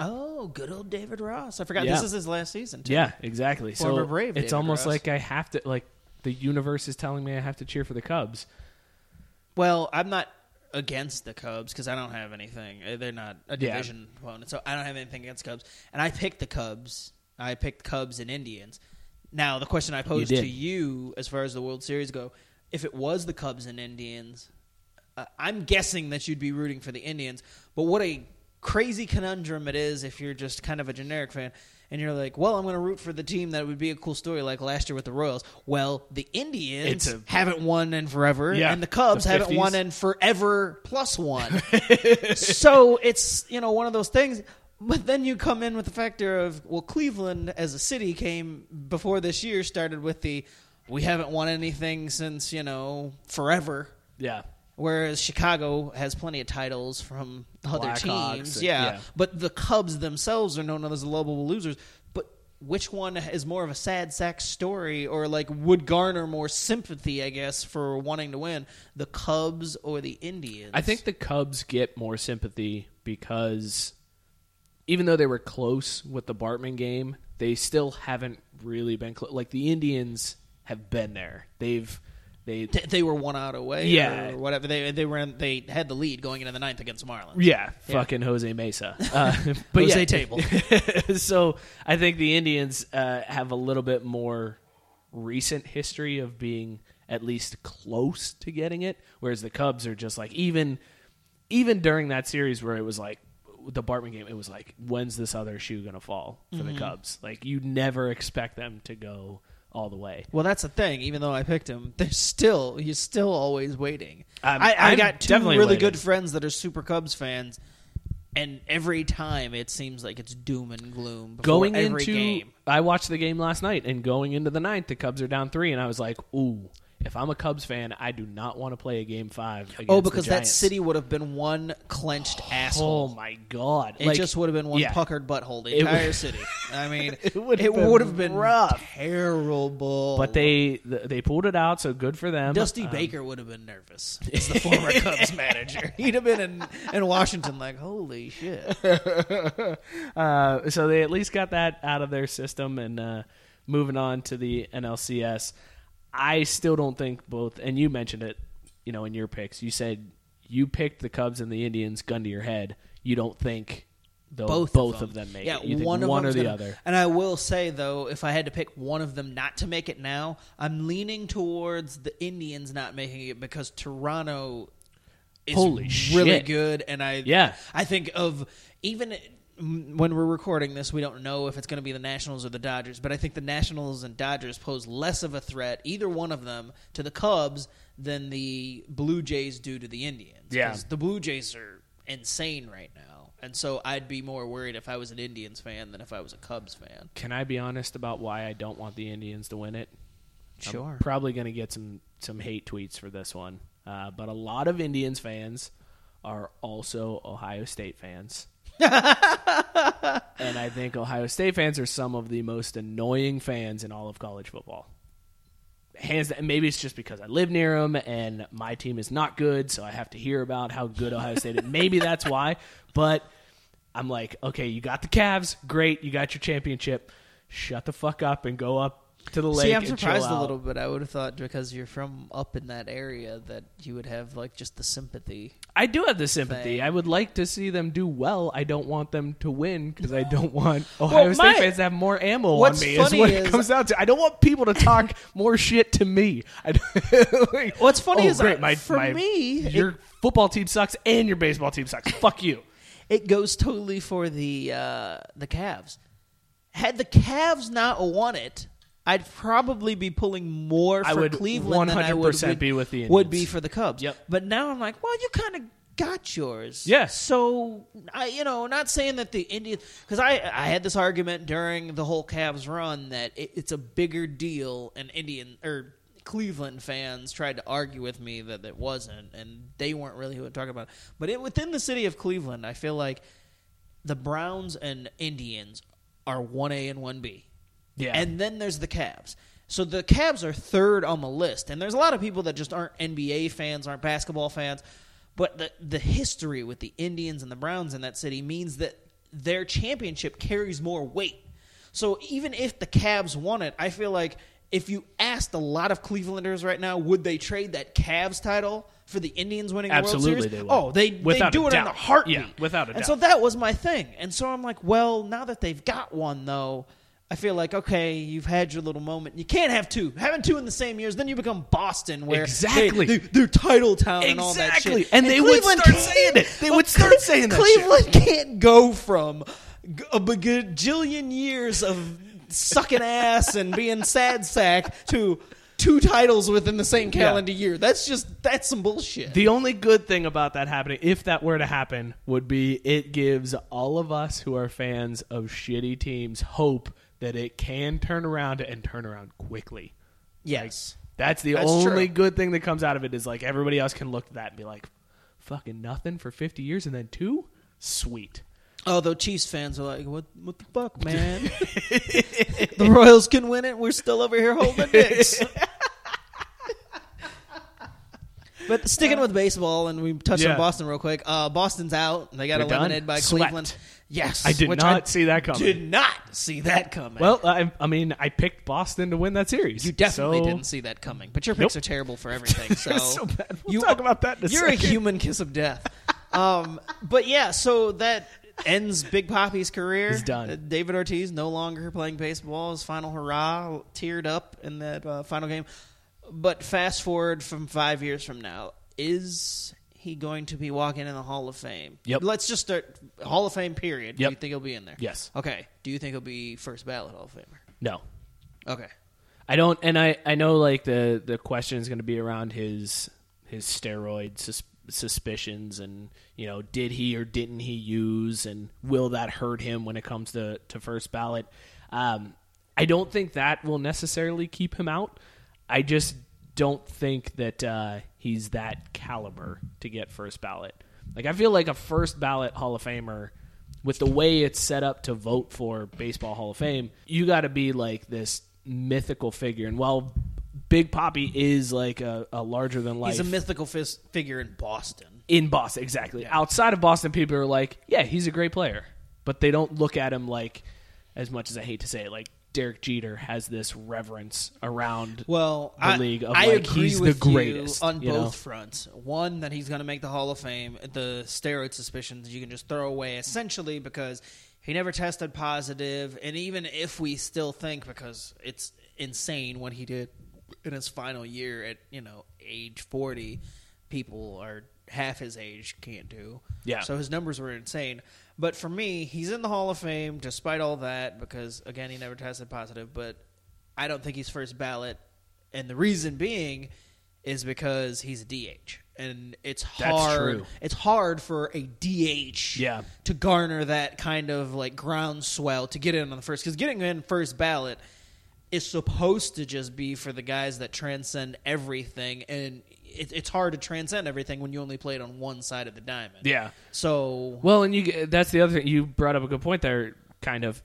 Speaker 2: Oh, good old David Ross. I forgot
Speaker 1: Yeah.
Speaker 2: this is his last season. Too.
Speaker 1: Yeah, exactly.
Speaker 2: Former
Speaker 1: so
Speaker 2: Brave
Speaker 1: it's
Speaker 2: David
Speaker 1: almost
Speaker 2: Ross.
Speaker 1: like I have to like the universe is telling me I have to cheer for the Cubs.
Speaker 2: Well, I'm not against the Cubs because I don't have anything. Uh, They're not a
Speaker 1: Yeah.
Speaker 2: division opponent, so I don't have anything against Cubs. And I picked the Cubs. I picked Cubs and Indians. Now, the question I posed
Speaker 1: did.
Speaker 2: to you, as far as the World Series go, if it was the Cubs and Indians, uh, I'm guessing that you'd be rooting for the Indians. But what a crazy conundrum it is if you're just kind of a generic fan and you're like, well, I'm going to root for the team that would be a cool story like last year with the Royals. Well, the Indians
Speaker 1: a-
Speaker 2: haven't won in forever,
Speaker 1: Yeah,
Speaker 2: and the Cubs
Speaker 1: the
Speaker 2: haven't won in forever plus one. so it's you know one of those things. But then you come in with the factor of well, Cleveland as a city came before this year started with the we haven't won anything since you know forever.
Speaker 1: Yeah,
Speaker 2: Whereas Chicago has plenty of titles from other teams,
Speaker 1: and-
Speaker 2: yeah.
Speaker 1: yeah.
Speaker 2: But the Cubs themselves are known as the lovable losers. But which one is more of a sad sack story, or like would garner more sympathy? I guess for wanting to win, the Cubs or the Indians?
Speaker 1: I think the Cubs get more sympathy because even though they were close with the Bartman game, they still haven't really been close. Like the Indians have been there. They've they
Speaker 2: Th- they were one out away,
Speaker 1: Yeah.
Speaker 2: or whatever. They they were in, they had the lead going into the ninth against Marlins.
Speaker 1: Yeah, fucking Jose Mesa. Uh, but
Speaker 2: Jose
Speaker 1: yeah.
Speaker 2: Table.
Speaker 1: so I think the Indians uh, have a little bit more recent history of being at least close to getting it, whereas the Cubs are just like even even during that series where it was like the Bartman game, it was like when's this other shoe gonna fall for
Speaker 2: Mm-hmm.
Speaker 1: the Cubs? Like you never expect them to go all the way.
Speaker 2: Well, that's the thing. Even though I picked him, there's still you're still always waiting.
Speaker 1: I'm-
Speaker 2: I, I
Speaker 1: I'm
Speaker 2: got two really
Speaker 1: waiting.
Speaker 2: good friends that are super Cubs fans, and every time it seems like it's doom and gloom. Before
Speaker 1: going
Speaker 2: every
Speaker 1: into
Speaker 2: game,
Speaker 1: I watched the game last night and going into the ninth, the Cubs are down three, and I was like, ooh. If I'm a Cubs fan, I do not want to play a game five. Against
Speaker 2: oh, because that city would have been one clenched asshole.
Speaker 1: Oh my god!
Speaker 2: It
Speaker 1: Like,
Speaker 2: just would have been one
Speaker 1: yeah.
Speaker 2: puckered butthole. The entire
Speaker 1: would-
Speaker 2: city. I mean,
Speaker 1: It would
Speaker 2: it
Speaker 1: have been
Speaker 2: would have been
Speaker 1: rough.
Speaker 2: terrible.
Speaker 1: But they they pulled it out, so good for them.
Speaker 2: Dusty
Speaker 1: Um,
Speaker 2: Baker would have been nervous as the former Cubs manager. He'd have been in, in Washington like, holy shit.
Speaker 1: uh, so they at least got that out of their system, and uh, moving on to the NLCS. I still don't think both, and you mentioned it, you know, in your picks. You said you picked the Cubs and the Indians, gun to your head. You don't think
Speaker 2: both,
Speaker 1: both
Speaker 2: of them,
Speaker 1: make
Speaker 2: yeah,
Speaker 1: it. You think
Speaker 2: one,
Speaker 1: one,
Speaker 2: of
Speaker 1: or the
Speaker 2: gonna-
Speaker 1: other.
Speaker 2: And I will say though, if I had to pick one of them not to make it now, I'm leaning towards the Indians not making it because Toronto is
Speaker 1: Holy
Speaker 2: really
Speaker 1: shit.
Speaker 2: good, and I
Speaker 1: Yeah.
Speaker 2: I think of even when we're recording this, we don't know if it's going to be the Nationals or the Dodgers, but I think the Nationals and Dodgers pose less of a threat, either one of them, to the Cubs than the Blue Jays do to the Indians.
Speaker 1: Yeah.
Speaker 2: the Blue Jays are insane right now, and so I'd be more worried if I was an Indians fan than if I was a Cubs fan.
Speaker 1: Can I be honest about why I don't want the Indians to win it?
Speaker 2: Sure.
Speaker 1: I'm probably going to get some some hate tweets for this one, uh, but a lot of Indians fans are also Ohio State fans. and I think Ohio State fans are some of the most annoying fans in all of college football. Hands and maybe it's just because I live near them and my team is not good, so I have to hear about how good Ohio State is. maybe that's why, but I'm like, okay, you got the Cavs, great, you got your championship. Shut the fuck up and go up to the lake.
Speaker 2: See, I'm surprised a little bit. I would have thought because you're from up in that area that you would have like just the sympathy.
Speaker 1: I do have the sympathy.
Speaker 2: thing.
Speaker 1: I would like to see them do well. I don't want them to win because I don't want Ohio
Speaker 2: Well,
Speaker 1: State
Speaker 2: my-
Speaker 1: fans to have more ammo
Speaker 2: What's
Speaker 1: on me. Is
Speaker 2: funny
Speaker 1: what it
Speaker 2: is-
Speaker 1: comes down to. I don't want people to talk more shit to me. Like,
Speaker 2: What's funny
Speaker 1: oh,
Speaker 2: is
Speaker 1: great,
Speaker 2: I-
Speaker 1: my,
Speaker 2: for
Speaker 1: my-
Speaker 2: me,
Speaker 1: your football team sucks and your baseball team sucks. Fuck you.
Speaker 2: It goes totally for the uh, the Cavs. Had the Cavs not won it, I'd probably be pulling more for
Speaker 1: I would
Speaker 2: Cleveland than I would
Speaker 1: 100% be with the
Speaker 2: would
Speaker 1: Indians.
Speaker 2: be for the Cubs.
Speaker 1: Yep.
Speaker 2: But now I'm like, well, you kind of got yours.
Speaker 1: Yeah.
Speaker 2: So I, you know, not saying that the Indians because I I had this argument during the whole Cavs run that it, it's a bigger deal, and Indian or Cleveland fans tried to argue with me that it wasn't, and they weren't really who I'm talking about. But it, within the city of Cleveland, I feel like the Browns and Indians are one A and one B.
Speaker 1: Yeah.
Speaker 2: And then there's the Cavs. So the Cavs are third on the list, and there's a lot of people that just aren't NBA fans, aren't basketball fans. But the the history with the Indians and the Browns in that city means that their championship carries more weight. So even if the Cavs won it, I feel like if you asked a lot of Clevelanders right now, would they trade that Cavs title for the Indians winning the
Speaker 1: Absolutely
Speaker 2: World Series?
Speaker 1: they would.
Speaker 2: Oh, they
Speaker 1: Without
Speaker 2: they do it in a
Speaker 1: doubt.
Speaker 2: heartbeat.
Speaker 1: Yeah, without a
Speaker 2: and
Speaker 1: doubt.
Speaker 2: so that was my thing. And so I'm like, well, now that they've got one, though, I feel like okay, you've had your little moment. You can't have two. Having two in the same years, then you become Boston, where
Speaker 1: Exactly.
Speaker 2: they, are title town and all that shit.
Speaker 1: And they would start saying it. They
Speaker 2: oh,
Speaker 1: would start saying that
Speaker 2: Cleveland can't go from a bajillion years of sucking ass and being sad sack to two titles within the same calendar year. That's just that's some bullshit.
Speaker 1: The only good thing about that happening, if that were to happen, would be it gives all of us who are fans of shitty teams hope that it can turn around and turn around quickly.
Speaker 2: yes.
Speaker 1: That's the
Speaker 2: That's
Speaker 1: only
Speaker 2: true.
Speaker 1: good thing that comes out of it is like everybody else can look at that and be like, fucking nothing for 50 years and then two? Sweet.
Speaker 2: Although Chiefs fans are like, what what the fuck, man? the Royals can win it. We're still over here holding dicks. but sticking with baseball, and we touched
Speaker 1: Yeah.
Speaker 2: on Boston real quick. Uh, Boston's out. They got
Speaker 1: They're done?
Speaker 2: eliminated by
Speaker 1: Swept.
Speaker 2: Cleveland. Yes,
Speaker 1: I did
Speaker 2: which
Speaker 1: not see that coming.
Speaker 2: Did not see that coming.
Speaker 1: Well, I, I mean, I picked Boston to win that series.
Speaker 2: you definitely
Speaker 1: so-
Speaker 2: didn't see that coming. But your picks
Speaker 1: Nope.
Speaker 2: are terrible for everything. So,
Speaker 1: So bad. We'll
Speaker 2: you
Speaker 1: talk about that in a
Speaker 2: You're a human kiss of death. um, but yeah, so that ends Big Poppy's career.
Speaker 1: He's done.
Speaker 2: Uh, David Ortiz no longer playing baseball. His final hurrah, teared up in that uh, final game. But fast forward from five years from now, is he going to be walking in the Hall of Fame?
Speaker 1: Yep.
Speaker 2: Let's just start Hall of Fame. Period.
Speaker 1: Yep.
Speaker 2: Do you think he'll be in there?
Speaker 1: Yes.
Speaker 2: Okay. Do you think he'll be first ballot Hall of Famer?
Speaker 1: No.
Speaker 2: Okay.
Speaker 1: I don't, and I, I know like the the question is going to be around his his steroid sus- suspicions and you know did he or didn't he use and will that hurt him when it comes to to first ballot? Um, I don't think that will necessarily keep him out. I just don't think that uh, he's that caliber to get first ballot. Like I feel like a first ballot Hall of Famer with the way it's set up to vote for Baseball Hall of Fame, you got to be like this mythical figure. And while Big Poppy is like a, a larger than life
Speaker 2: He's a mythical fis- figure in Boston.
Speaker 1: in Boston, exactly. Outside of Boston, people are like, yeah, he's a great player, but they don't look at him like, as much as I hate to say it, like Derek Jeter has this reverence around.
Speaker 2: Well,
Speaker 1: the
Speaker 2: I,
Speaker 1: league of,
Speaker 2: I
Speaker 1: like,
Speaker 2: agree
Speaker 1: he's the
Speaker 2: with
Speaker 1: greatest,
Speaker 2: you on both
Speaker 1: know?
Speaker 2: fronts. One, that he's going to make the Hall of Fame. The steroid suspicions you can just throw away essentially because he never tested positive, and even if we still think because it's insane what he did in his final year at you know age forty. people are half his age can't do.
Speaker 1: Yeah.
Speaker 2: So his numbers were insane. But for me, he's in the Hall of Fame despite all that because again he never tested positive. But I don't think he's first ballot, and the reason being is because he's a DH, and it's hard.
Speaker 1: That's true.
Speaker 2: It's hard for a DH
Speaker 1: Yeah.
Speaker 2: to garner that kind of like groundswell to get in on the first because getting in first ballot is supposed to just be for the guys that transcend everything and it, it's hard to transcend everything when you only play it on one side of the diamond
Speaker 1: Yeah.
Speaker 2: so
Speaker 1: Well, and you that's the other thing. You brought up a good point there. Kind of,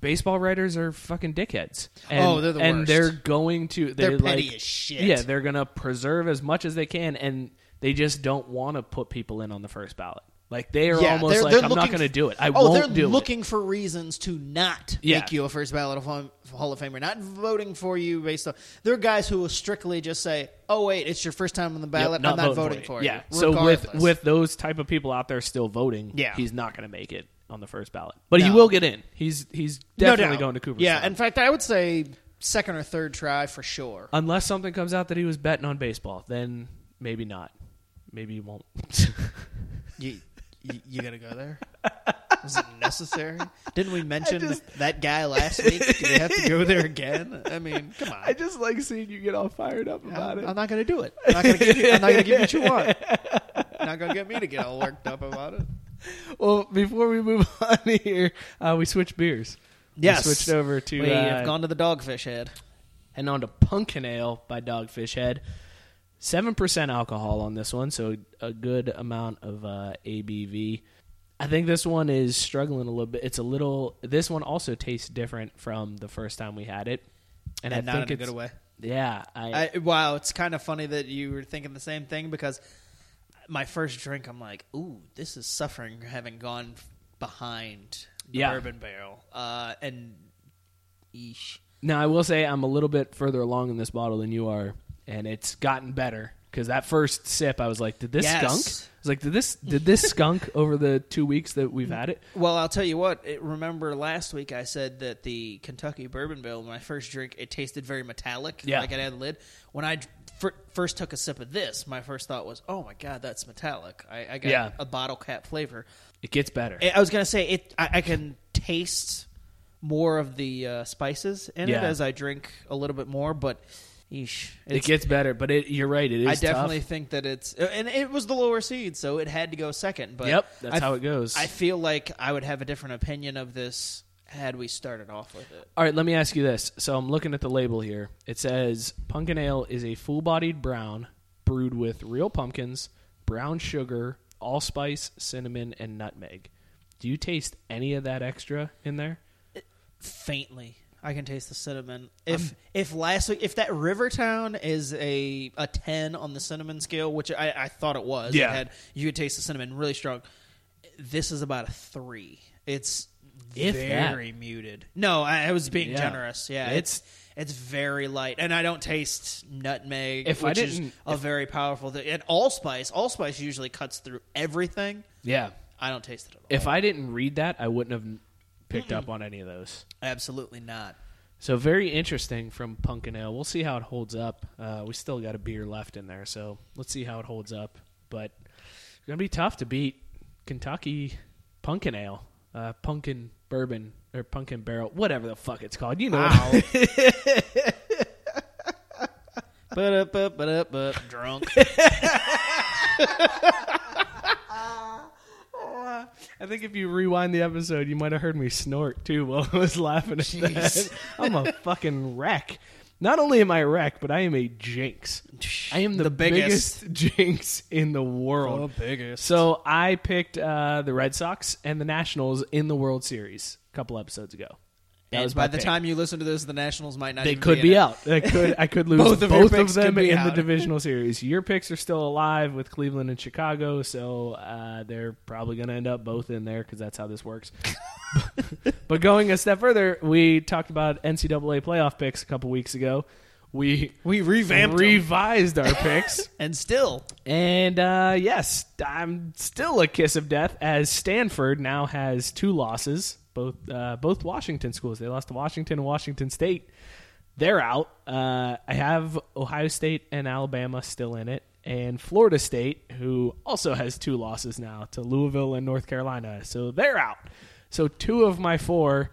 Speaker 1: baseball writers are fucking dickheads. Oh, and,
Speaker 2: Oh, they're the
Speaker 1: and
Speaker 2: worst.
Speaker 1: they're going to they're,
Speaker 2: They're petty
Speaker 1: like-
Speaker 2: as shit.
Speaker 1: Yeah, they're gonna preserve as much as they can, and they just don't want to put people in on the first ballot. Like they are
Speaker 2: yeah,
Speaker 1: almost
Speaker 2: they're,
Speaker 1: like
Speaker 2: they're
Speaker 1: I'm not going to do it. I
Speaker 2: oh,
Speaker 1: won't do it.
Speaker 2: they're looking for reasons to not
Speaker 1: Yeah.
Speaker 2: make you a first ballot Hall Hall of Famer, not voting for you based on. There are guys who will strictly just say, "Oh wait, it's your first time on the
Speaker 1: Yep,
Speaker 2: ballot. I'm not voting
Speaker 1: you.
Speaker 2: for
Speaker 1: Yeah.
Speaker 2: you."
Speaker 1: So with with those type of people out there still voting,
Speaker 2: Yeah.
Speaker 1: he's not going to make it on the first ballot, but he will get in. He's he's definitely
Speaker 2: doubt.
Speaker 1: going to Cooperstown.
Speaker 2: Yeah, in fact, I would say second or third try for sure.
Speaker 1: unless something comes out that he was betting on baseball, then maybe not. Maybe he won't.
Speaker 2: You, you, you gonna go there? Is it necessary? Didn't we mention that guy last week? Do we have to go there again? I mean, come on.
Speaker 1: I just like seeing you get all fired up
Speaker 2: I'm, I'm not gonna do it. I'm not gonna give you. I'm not gonna give you what you want. not gonna get me to get all worked up about it.
Speaker 1: Well, before we move on here, uh, we switched beers.
Speaker 2: Yes,
Speaker 1: we switched over to
Speaker 2: We
Speaker 1: uh,
Speaker 2: have gone to the Dogfish Head.
Speaker 1: and on to Pumpkin Ale by Dogfish Head. Seven percent alcohol on this one, so a good amount of uh, ABV. I think this one is struggling a little bit. It's a little. This one also tastes different from the first time we had it, and,
Speaker 2: And
Speaker 1: I
Speaker 2: not
Speaker 1: think
Speaker 2: in a
Speaker 1: it's
Speaker 2: good way.
Speaker 1: Yeah, I,
Speaker 2: I, wow, it's kind of funny that you were thinking the same thing because my first drink, I'm like, ooh, this is suffering having gone behind the
Speaker 1: Yeah.
Speaker 2: bourbon barrel. Uh, and eesh.
Speaker 1: Now I will say I'm a little bit further along in this bottle than you are, and it's gotten better because that first sip I was like, did this
Speaker 2: Yes.
Speaker 1: skunk? I was like, did this did this skunk over the two weeks that we've had it?
Speaker 2: Well, I'll tell you what. It, remember last week I said that the Kentucky Bourbon Barrel, my first drink, it tasted very metallic,
Speaker 1: Yeah.
Speaker 2: like it had a lid. When I fir- first took a sip of this, my first thought was, "Oh my god, that's metallic." I, I got
Speaker 1: Yeah.
Speaker 2: a bottle cap flavor.
Speaker 1: It gets better.
Speaker 2: I I was gonna say it. I, I can taste more of the uh, spices in
Speaker 1: Yeah.
Speaker 2: it as I drink a little bit more, but eesh,
Speaker 1: it gets better, but it, you're right. It is.
Speaker 2: I definitely
Speaker 1: tough.
Speaker 2: think that it's, and it was the lower seed, so it had to go second. But
Speaker 1: Yep, that's
Speaker 2: I-
Speaker 1: how it goes.
Speaker 2: I feel like I would have a different opinion of this had we started off with it.
Speaker 1: All right, let me ask you this. So I'm looking at the label here. It says pumpkin ale is a full-bodied brown brewed with real pumpkins, brown sugar, allspice, cinnamon, and nutmeg. Do you taste any of that extra in there?
Speaker 2: Faintly, I can taste the cinnamon. If if last week, if that Rivertown is a a ten on the cinnamon scale, which I, I thought it was,
Speaker 1: Yeah.
Speaker 2: it had you could taste the cinnamon really strong. This is about a three. It's
Speaker 1: If that.
Speaker 2: very muted. No, I, I was being
Speaker 1: Yeah.
Speaker 2: generous. Yeah,
Speaker 1: It's-
Speaker 2: it's it's very light, and I don't taste nutmeg,
Speaker 1: If
Speaker 2: which is a very powerful thing. And allspice, allspice usually cuts through everything.
Speaker 1: Yeah.
Speaker 2: I don't taste it at all.
Speaker 1: If I didn't read that, I wouldn't have picked up on any of those.
Speaker 2: Absolutely not.
Speaker 1: So very interesting from Pumpkin Ale. We'll see how it holds up. Uh, we still got a beer left in there, so let's see how it holds up. But it's gonna be tough to beat Kentucky Pumpkin Ale, uh, Pumpkin Bourbon or Pumpkin Barrel, whatever the fuck it's called. You know,
Speaker 2: Wow. but up, but up, up, drunk.
Speaker 1: I think if you rewind the episode, you might have heard me snort too while I was laughing at that. I'm a fucking wreck. Not only am I a wreck, but I am a jinx. I am the,
Speaker 2: The biggest.
Speaker 1: biggest. jinx in the world.
Speaker 2: biggest.
Speaker 1: So I picked uh, the Red Sox and the Nationals in the World Series a couple episodes ago. That
Speaker 2: and by the
Speaker 1: pick.
Speaker 2: time you listen to this, the Nationals might not.
Speaker 1: Be
Speaker 2: They
Speaker 1: could
Speaker 2: be,
Speaker 1: be out. I could I could lose
Speaker 2: Both
Speaker 1: both,
Speaker 2: of your
Speaker 1: of, them in the divisional series. Your picks are still alive with Cleveland and Chicago, so uh, they're probably going to end up both in there because that's how this works. but going a step further, we talked about NCAA playoff picks a couple weeks ago. We
Speaker 2: We revamped them.
Speaker 1: revised our picks.
Speaker 2: and still,
Speaker 1: And uh, yes, I'm still a kiss of death as Stanford now has two losses. Both uh, both Washington schools. They lost to Washington and Washington State. They're out. Uh, I have Ohio State and Alabama still in it, and Florida State, who also has two losses now to Louisville and North Carolina. So they're out. So two of my four,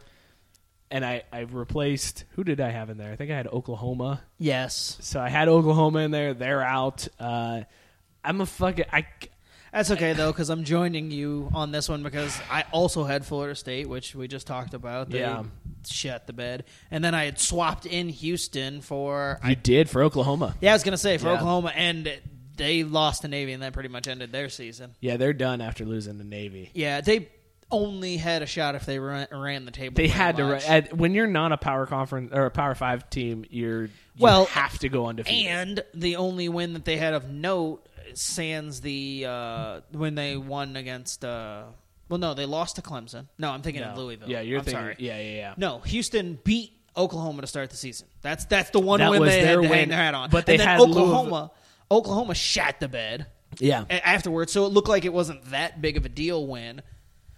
Speaker 1: and I, I replaced, who did I have in there? I think I had Oklahoma.
Speaker 2: Yes,
Speaker 1: So I had Oklahoma in there. They're out. Uh, I'm a fucking. I,
Speaker 2: that's okay though because I'm joining you on this one because I also had Florida State, which we just talked about. They
Speaker 1: Yeah.
Speaker 2: shut the bed, and then I had swapped in Houston for.
Speaker 1: I did for Oklahoma.
Speaker 2: Yeah, I was gonna say for
Speaker 1: Yeah.
Speaker 2: Oklahoma, and they lost to Navy, and that pretty much ended their season.
Speaker 1: Yeah, they're done after losing to Navy.
Speaker 2: Yeah, they only had a shot if they ran, ran the table.
Speaker 1: They had to.
Speaker 2: much.
Speaker 1: At, when you're not a power conference or a power five team, you're you
Speaker 2: Well,
Speaker 1: have to go undefeated.
Speaker 2: And the only win that they had of note, sans the uh, when they won against. Uh, well, no, they lost to Clemson. No, I'm thinking of
Speaker 1: No.
Speaker 2: Louisville.
Speaker 1: Yeah, you're
Speaker 2: I'm
Speaker 1: thinking.
Speaker 2: sorry.
Speaker 1: Yeah, yeah, yeah.
Speaker 2: No, Houston beat Oklahoma to start the season. That's that's the one
Speaker 1: That
Speaker 2: win
Speaker 1: was
Speaker 2: they
Speaker 1: their
Speaker 2: had to hang
Speaker 1: win,
Speaker 2: their hat on.
Speaker 1: but they
Speaker 2: and then
Speaker 1: had
Speaker 2: Oklahoma.
Speaker 1: Louisville-
Speaker 2: Oklahoma shat the bed
Speaker 1: Yeah.
Speaker 2: a- afterwards, so it looked like it wasn't that big of a deal win.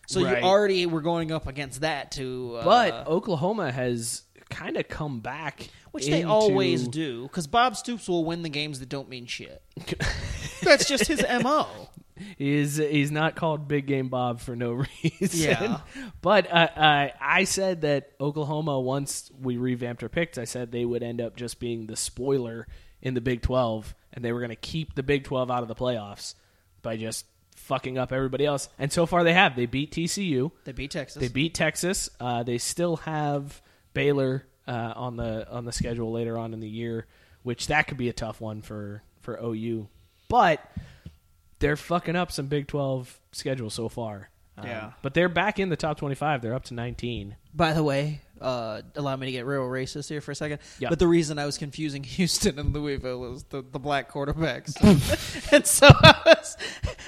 Speaker 2: So
Speaker 1: Right.
Speaker 2: you already were going up against that to, uh,
Speaker 1: But Oklahoma has kind of come back,
Speaker 2: which they
Speaker 1: into-
Speaker 2: always do, because Bob Stoops will win the games that don't mean shit. That's just his mo.
Speaker 1: He's he's not called Big Game Bob for no reason.
Speaker 2: Yeah.
Speaker 1: but uh, uh, I said that Oklahoma once we revamped our picks, I said they would end up just being the spoiler in the Big Twelve, and they were going to keep the Big Twelve out of the playoffs by just fucking up everybody else. And so far they have. They beat TCU.
Speaker 2: They beat Texas.
Speaker 1: They beat Texas. Uh, they still have Baylor uh, on the on the schedule later on in the year, which that could be a tough one for for OU. But they're fucking up some Big Twelve schedule so far. Um,
Speaker 2: Yeah.
Speaker 1: but they're back in the top twenty-five. They're up to nineteen.
Speaker 2: By the way, uh, allow me to get real racist here for a second.
Speaker 1: Yeah.
Speaker 2: But the reason I was confusing Houston and Louisville was the, the black quarterbacks, and so I was,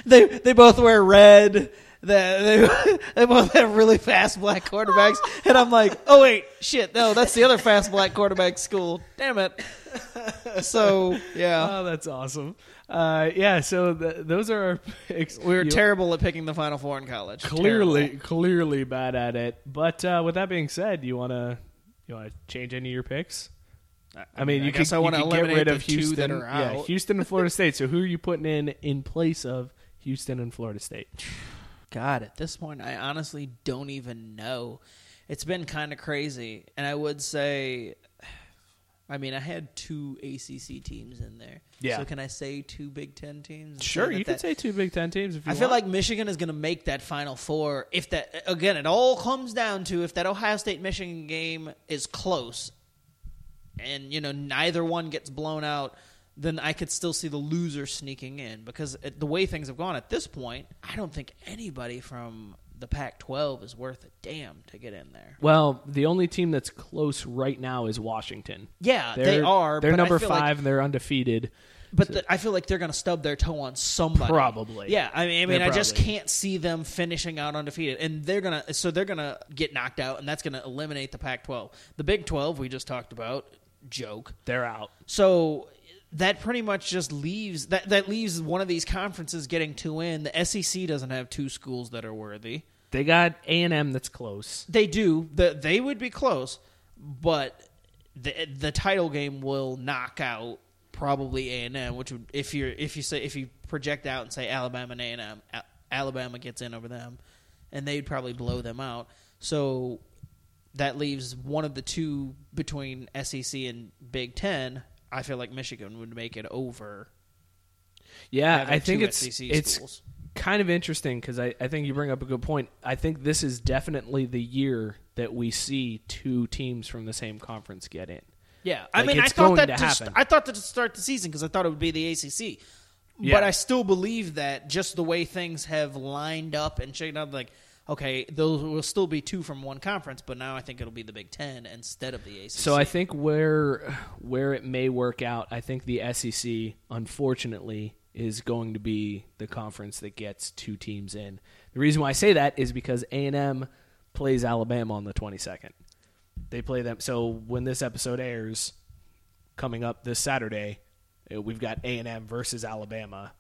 Speaker 2: they they both wear red. They, they, they both have really fast black quarterbacks, and I'm like, oh wait, shit, no, that's the other fast black quarterback school. Damn it. So yeah,
Speaker 1: Oh, that's awesome. Uh, yeah. So th- those are our picks.
Speaker 2: we were
Speaker 1: You-
Speaker 2: terrible at picking the Final Four in college.
Speaker 1: Clearly,
Speaker 2: Terrible.
Speaker 1: clearly bad at it. But uh, with that being said, you want to you want to change any of your picks? I mean,
Speaker 2: I
Speaker 1: you
Speaker 2: guess
Speaker 1: could,
Speaker 2: I wanna
Speaker 1: get
Speaker 2: eliminate
Speaker 1: rid
Speaker 2: the
Speaker 1: of
Speaker 2: two
Speaker 1: Houston.
Speaker 2: that are
Speaker 1: Yeah,
Speaker 2: out.
Speaker 1: Houston and Florida State. So who are you putting in in place of Houston and Florida State?
Speaker 2: God, at this point, I honestly don't even know. It's been kind of crazy, and I would say, I mean, I had two ACC teams in there.
Speaker 1: Yeah.
Speaker 2: So can I say two Big Ten teams?
Speaker 1: Sure,
Speaker 2: that
Speaker 1: you
Speaker 2: that-
Speaker 1: say two Big Ten teams if you
Speaker 2: I feel like Michigan is going to make that Final Four. If that again, it all comes down to if that Ohio State Michigan game is close, and you know neither one gets blown out, then I could still see the loser sneaking in because it, the way things have gone at this point, I don't think anybody from the Pac-12 is worth a damn to get in there.
Speaker 1: Well, the only team that's close right now is Washington.
Speaker 2: Yeah,
Speaker 1: They're,
Speaker 2: they are.
Speaker 1: They're number five
Speaker 2: like-
Speaker 1: and they're undefeated.
Speaker 2: But the, I feel like they're going to stub their toe on somebody.
Speaker 1: Probably.
Speaker 2: Yeah, I mean, I, mean, I just can't see them finishing out undefeated, and they're gonna. So they're gonna get knocked out, and that's gonna eliminate the Pac-12. The Big 12 we just talked about, joke.
Speaker 1: They're out.
Speaker 2: So that pretty much just leaves that that leaves one of these conferences getting two in. The SEC doesn't have two schools that are worthy.
Speaker 1: They got A and M that's close.
Speaker 2: They do. The, they would be close, but the the title game will knock out probably A and M, which would if you if you say if you project out and say Alabama and A and M, Alabama gets in over them, and they'd probably blow them out. So that leaves one of the two between SEC and Big Ten. I feel like Michigan would make it over.
Speaker 1: Yeah, I think it's
Speaker 2: SEC
Speaker 1: it's
Speaker 2: schools.
Speaker 1: kind of interesting because I, I think you bring up a good point. I think this is definitely the year that we see two teams from the same conference get in.
Speaker 2: Yeah, I
Speaker 1: Like,
Speaker 2: mean, I thought that
Speaker 1: to
Speaker 2: to st- I thought that to start the season because I thought it would be the ACC.
Speaker 1: Yeah.
Speaker 2: But I still believe that just the way things have lined up and shaken up, like okay, those will still be two from one conference, but now I think it'll be the Big Ten instead of the ACC.
Speaker 1: So I think where where it may work out, I think the SEC, unfortunately, is going to be the conference that gets two teams in. The reason why I say that is because A and M plays Alabama on the twenty second. They play them. So when this episode airs, coming up this Saturday, uh, we've got A and M versus Alabama.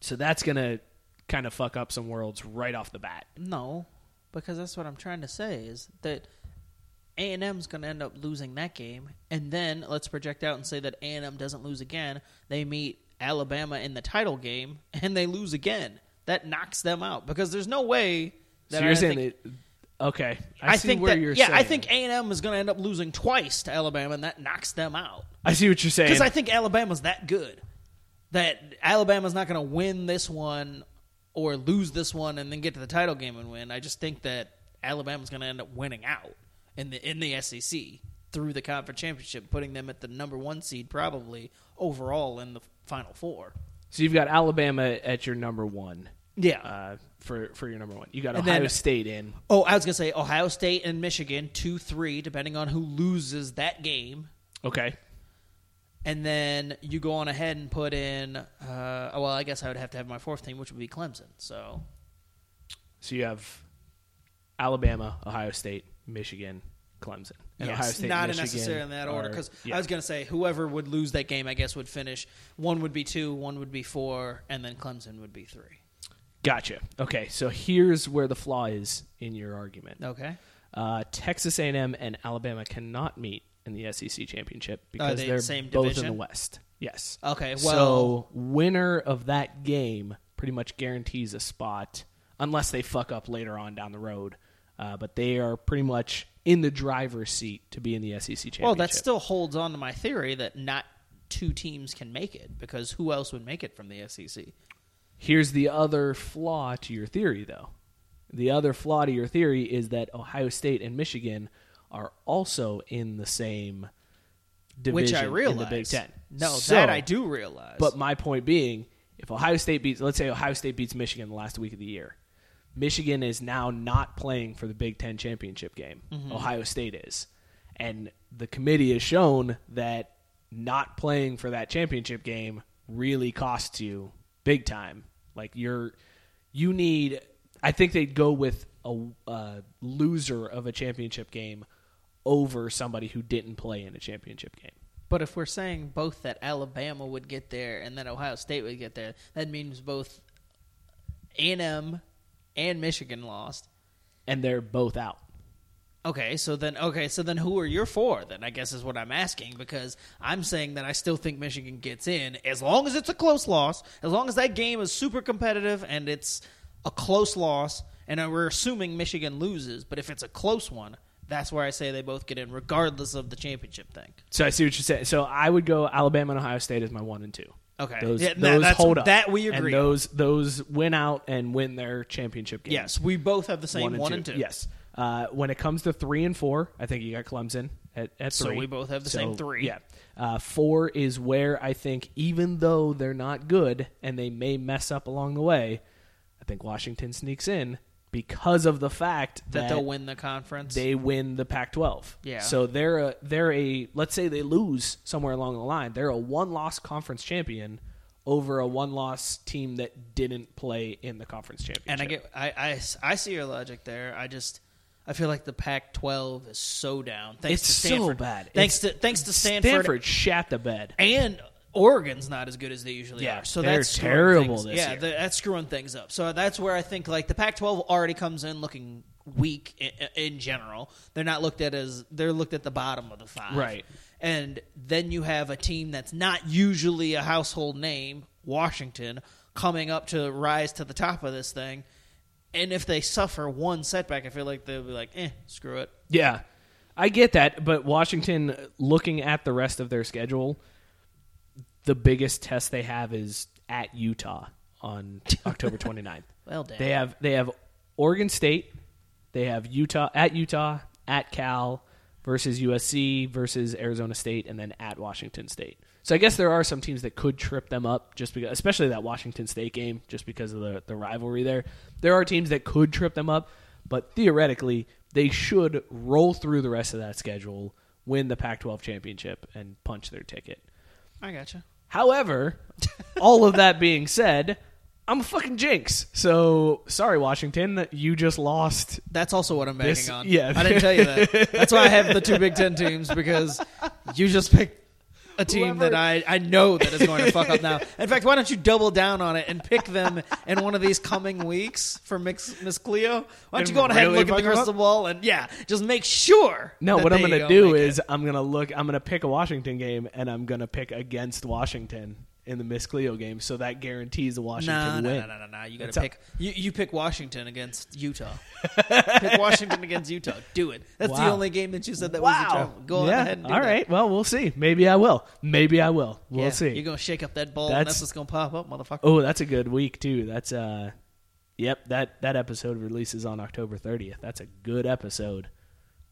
Speaker 1: So that's gonna kind of fuck up some worlds right off the bat.
Speaker 2: no, because that's what I'm trying to say is that A and M's going to end up losing that game, and then let's project out and say that A and M doesn't lose again. They meet Alabama in the title game and they lose again. That knocks them out because there's no way that
Speaker 1: So you're saying
Speaker 2: think,
Speaker 1: that? Okay, I,
Speaker 2: I
Speaker 1: see
Speaker 2: think
Speaker 1: where
Speaker 2: that
Speaker 1: you're
Speaker 2: yeah,
Speaker 1: saying.
Speaker 2: I think A and M is going to end up losing twice to Alabama, and that knocks them out.
Speaker 1: I see what you're saying.
Speaker 2: Because I think Alabama's that good that Alabama's not going to win this one or lose this one and then get to the title game and win. I just think that Alabama's going to end up winning out in the in the SEC through the conference championship, putting them at the number one seed probably overall in the final four.
Speaker 1: so you've got Alabama at your number one.
Speaker 2: Yeah.
Speaker 1: Uh, for for your number one, you got
Speaker 2: And
Speaker 1: Ohio
Speaker 2: then-
Speaker 1: State in.
Speaker 2: oh, I was going to say Ohio State and Michigan two three, depending on who loses that game.
Speaker 1: Okay,
Speaker 2: And then you go on ahead and put in. Uh, well, I guess I would have to have my fourth team, which would be Clemson. So
Speaker 1: so you have Alabama, Ohio State, Michigan, Clemson, and
Speaker 2: yes,
Speaker 1: Ohio State.
Speaker 2: not
Speaker 1: Michigan
Speaker 2: necessarily in that order. Because
Speaker 1: yeah.
Speaker 2: I was going to say whoever would lose that game, I guess, would finish. One would be two, one would be four, and then Clemson would be three.
Speaker 1: Gotcha. Okay, so here's where the flaw is in your argument.
Speaker 2: Okay.
Speaker 1: Uh, Texas A&M and Alabama cannot meet in the SEC championship because
Speaker 2: they in
Speaker 1: they're
Speaker 2: the same
Speaker 1: both in
Speaker 2: division?
Speaker 1: the West. Yes.
Speaker 2: Okay,
Speaker 1: so winner of that game pretty much guarantees a spot, unless they fuck up later on down the road. Uh, but they are pretty much in the driver's seat to be in the SEC championship.
Speaker 2: Well, that still holds on to my theory that not two teams can make it because who else would make it from the SEC?
Speaker 1: Here's the other flaw to your theory, though. The other flaw to your theory is that Ohio State and Michigan are also in the same division
Speaker 2: Which I realize.
Speaker 1: in the Big Ten.
Speaker 2: No,
Speaker 1: So-
Speaker 2: that I do realize.
Speaker 1: But my point being, if Ohio State beats, let's say Ohio State beats Michigan the last week of the year, Michigan is now not playing for the Big Ten championship game.
Speaker 2: Mm-hmm.
Speaker 1: Ohio State is, and the committee has shown that not playing for that championship game really costs you big time. Like you're, you need. I think they'd go with a, a loser of a championship game over somebody who didn't play in a championship game.
Speaker 2: But if we're saying both that Alabama would get there and that Ohio State would get there, that means both A&M and Michigan lost.
Speaker 1: and they're both out.
Speaker 2: Okay, so then okay, so then who are your four? Then I guess is what I'm asking because I'm saying that I still think Michigan gets in as long as it's a close loss, as long as that game is super competitive and it's a close loss, and we're assuming Michigan loses. But if it's a close one, that's where I say they both get in, regardless of the championship thing.
Speaker 1: So I see what you're saying. So I would go Alabama and Ohio State as my one and two.
Speaker 2: Okay.
Speaker 1: those,
Speaker 2: Yeah,
Speaker 1: those
Speaker 2: that's-
Speaker 1: hold up.
Speaker 2: that we agree
Speaker 1: And
Speaker 2: on.
Speaker 1: those those win out and win their championship game.
Speaker 2: Yes, we both have the same one, and two.
Speaker 1: Yes. Uh, when it comes to three and four, I think you got Clemson at, at
Speaker 2: So we both have the
Speaker 1: So,
Speaker 2: same three.
Speaker 1: Yeah. Uh, four is where I think, even though they're not good and they may mess up along the way, I think Washington sneaks in because of the fact
Speaker 2: that,
Speaker 1: that
Speaker 2: they'll win the conference.
Speaker 1: they win the Pac-12.
Speaker 2: Yeah.
Speaker 1: So they're a they're a let's say they lose somewhere along the line. They're a one-loss conference champion over a one-loss team that didn't play in the conference championship.
Speaker 2: and I get, I, I, I see your logic there. I just, I feel like the Pac-12 is so down. Thanks
Speaker 1: It's
Speaker 2: to
Speaker 1: so
Speaker 2: Stanford.
Speaker 1: bad.
Speaker 2: Thanks
Speaker 1: It's-
Speaker 2: to thanks to Stanford,
Speaker 1: Stanford shat the bed.
Speaker 2: and Oregon's not as good as they usually
Speaker 1: Yeah,
Speaker 2: are. So
Speaker 1: they're
Speaker 2: that's
Speaker 1: terrible
Speaker 2: things- yeah, the- that's screwing things up. So that's where I think like the Pac-12 already comes in looking weak in, in general. They're not looked at as they're looked at the bottom of the five,
Speaker 1: Right.
Speaker 2: And then you have a team that's not usually a household name, Washington, coming up to rise to the top of this thing. And if they suffer one setback, I feel like they'll be like, "Eh, screw it."
Speaker 1: Yeah. I get that, but Washington looking at the rest of their schedule, the biggest test they have is at Utah on October 29th.
Speaker 2: Well, damn.
Speaker 1: They have they have Oregon State, they have Utah at Utah, at Cal versus USC versus Arizona State, and then at Washington State. So I guess there are some teams that could trip them up, just because, especially that Washington State game, just because of the the rivalry there. There are teams that could trip them up, but theoretically they should roll through the rest of that schedule, win the Pac-12 championship, and punch their ticket.
Speaker 2: I gotcha.
Speaker 1: However, all of that being said, I'm a fucking jinx. So sorry, Washington, you just lost.
Speaker 2: That's also what I'm banking
Speaker 1: This-
Speaker 2: on.
Speaker 1: yeah.
Speaker 2: I didn't tell you that. That's why I have the two Big Ten teams because you just picked a team
Speaker 1: Whoever-
Speaker 2: that I, I know that is going to fuck up now. In fact, why don't you double down on it and pick them in one of these coming weeks for Mix, Miss Cleo? Why don't you go on ahead and look at the crystal ball and yeah, just make sure.
Speaker 1: No,
Speaker 2: that
Speaker 1: what I'm gonna
Speaker 2: don't
Speaker 1: do
Speaker 2: make
Speaker 1: is
Speaker 2: it.
Speaker 1: I'm gonna look. I'm gonna pick a Washington game, and I'm gonna pick against Washington in the Miss Cleo game, so that guarantees the Washington
Speaker 2: No, no,
Speaker 1: win.
Speaker 2: no, no, no, no. You got to pick. You, you pick Washington against Utah. pick Washington against Utah. Do it. That's the only game that you said that was a
Speaker 1: Wow.
Speaker 2: travel. Go
Speaker 1: yeah.
Speaker 2: ahead and do
Speaker 1: All
Speaker 2: that.
Speaker 1: right. Well, we'll see. Maybe I will. Maybe I will. We'll
Speaker 2: Yeah,
Speaker 1: see.
Speaker 2: You're gonna shake up that ball, and
Speaker 1: That's-
Speaker 2: that's what's gonna pop up, motherfucker.
Speaker 1: Oh, that's a good week too. That's uh Yep, that that episode releases on October 30th. That's a good episode.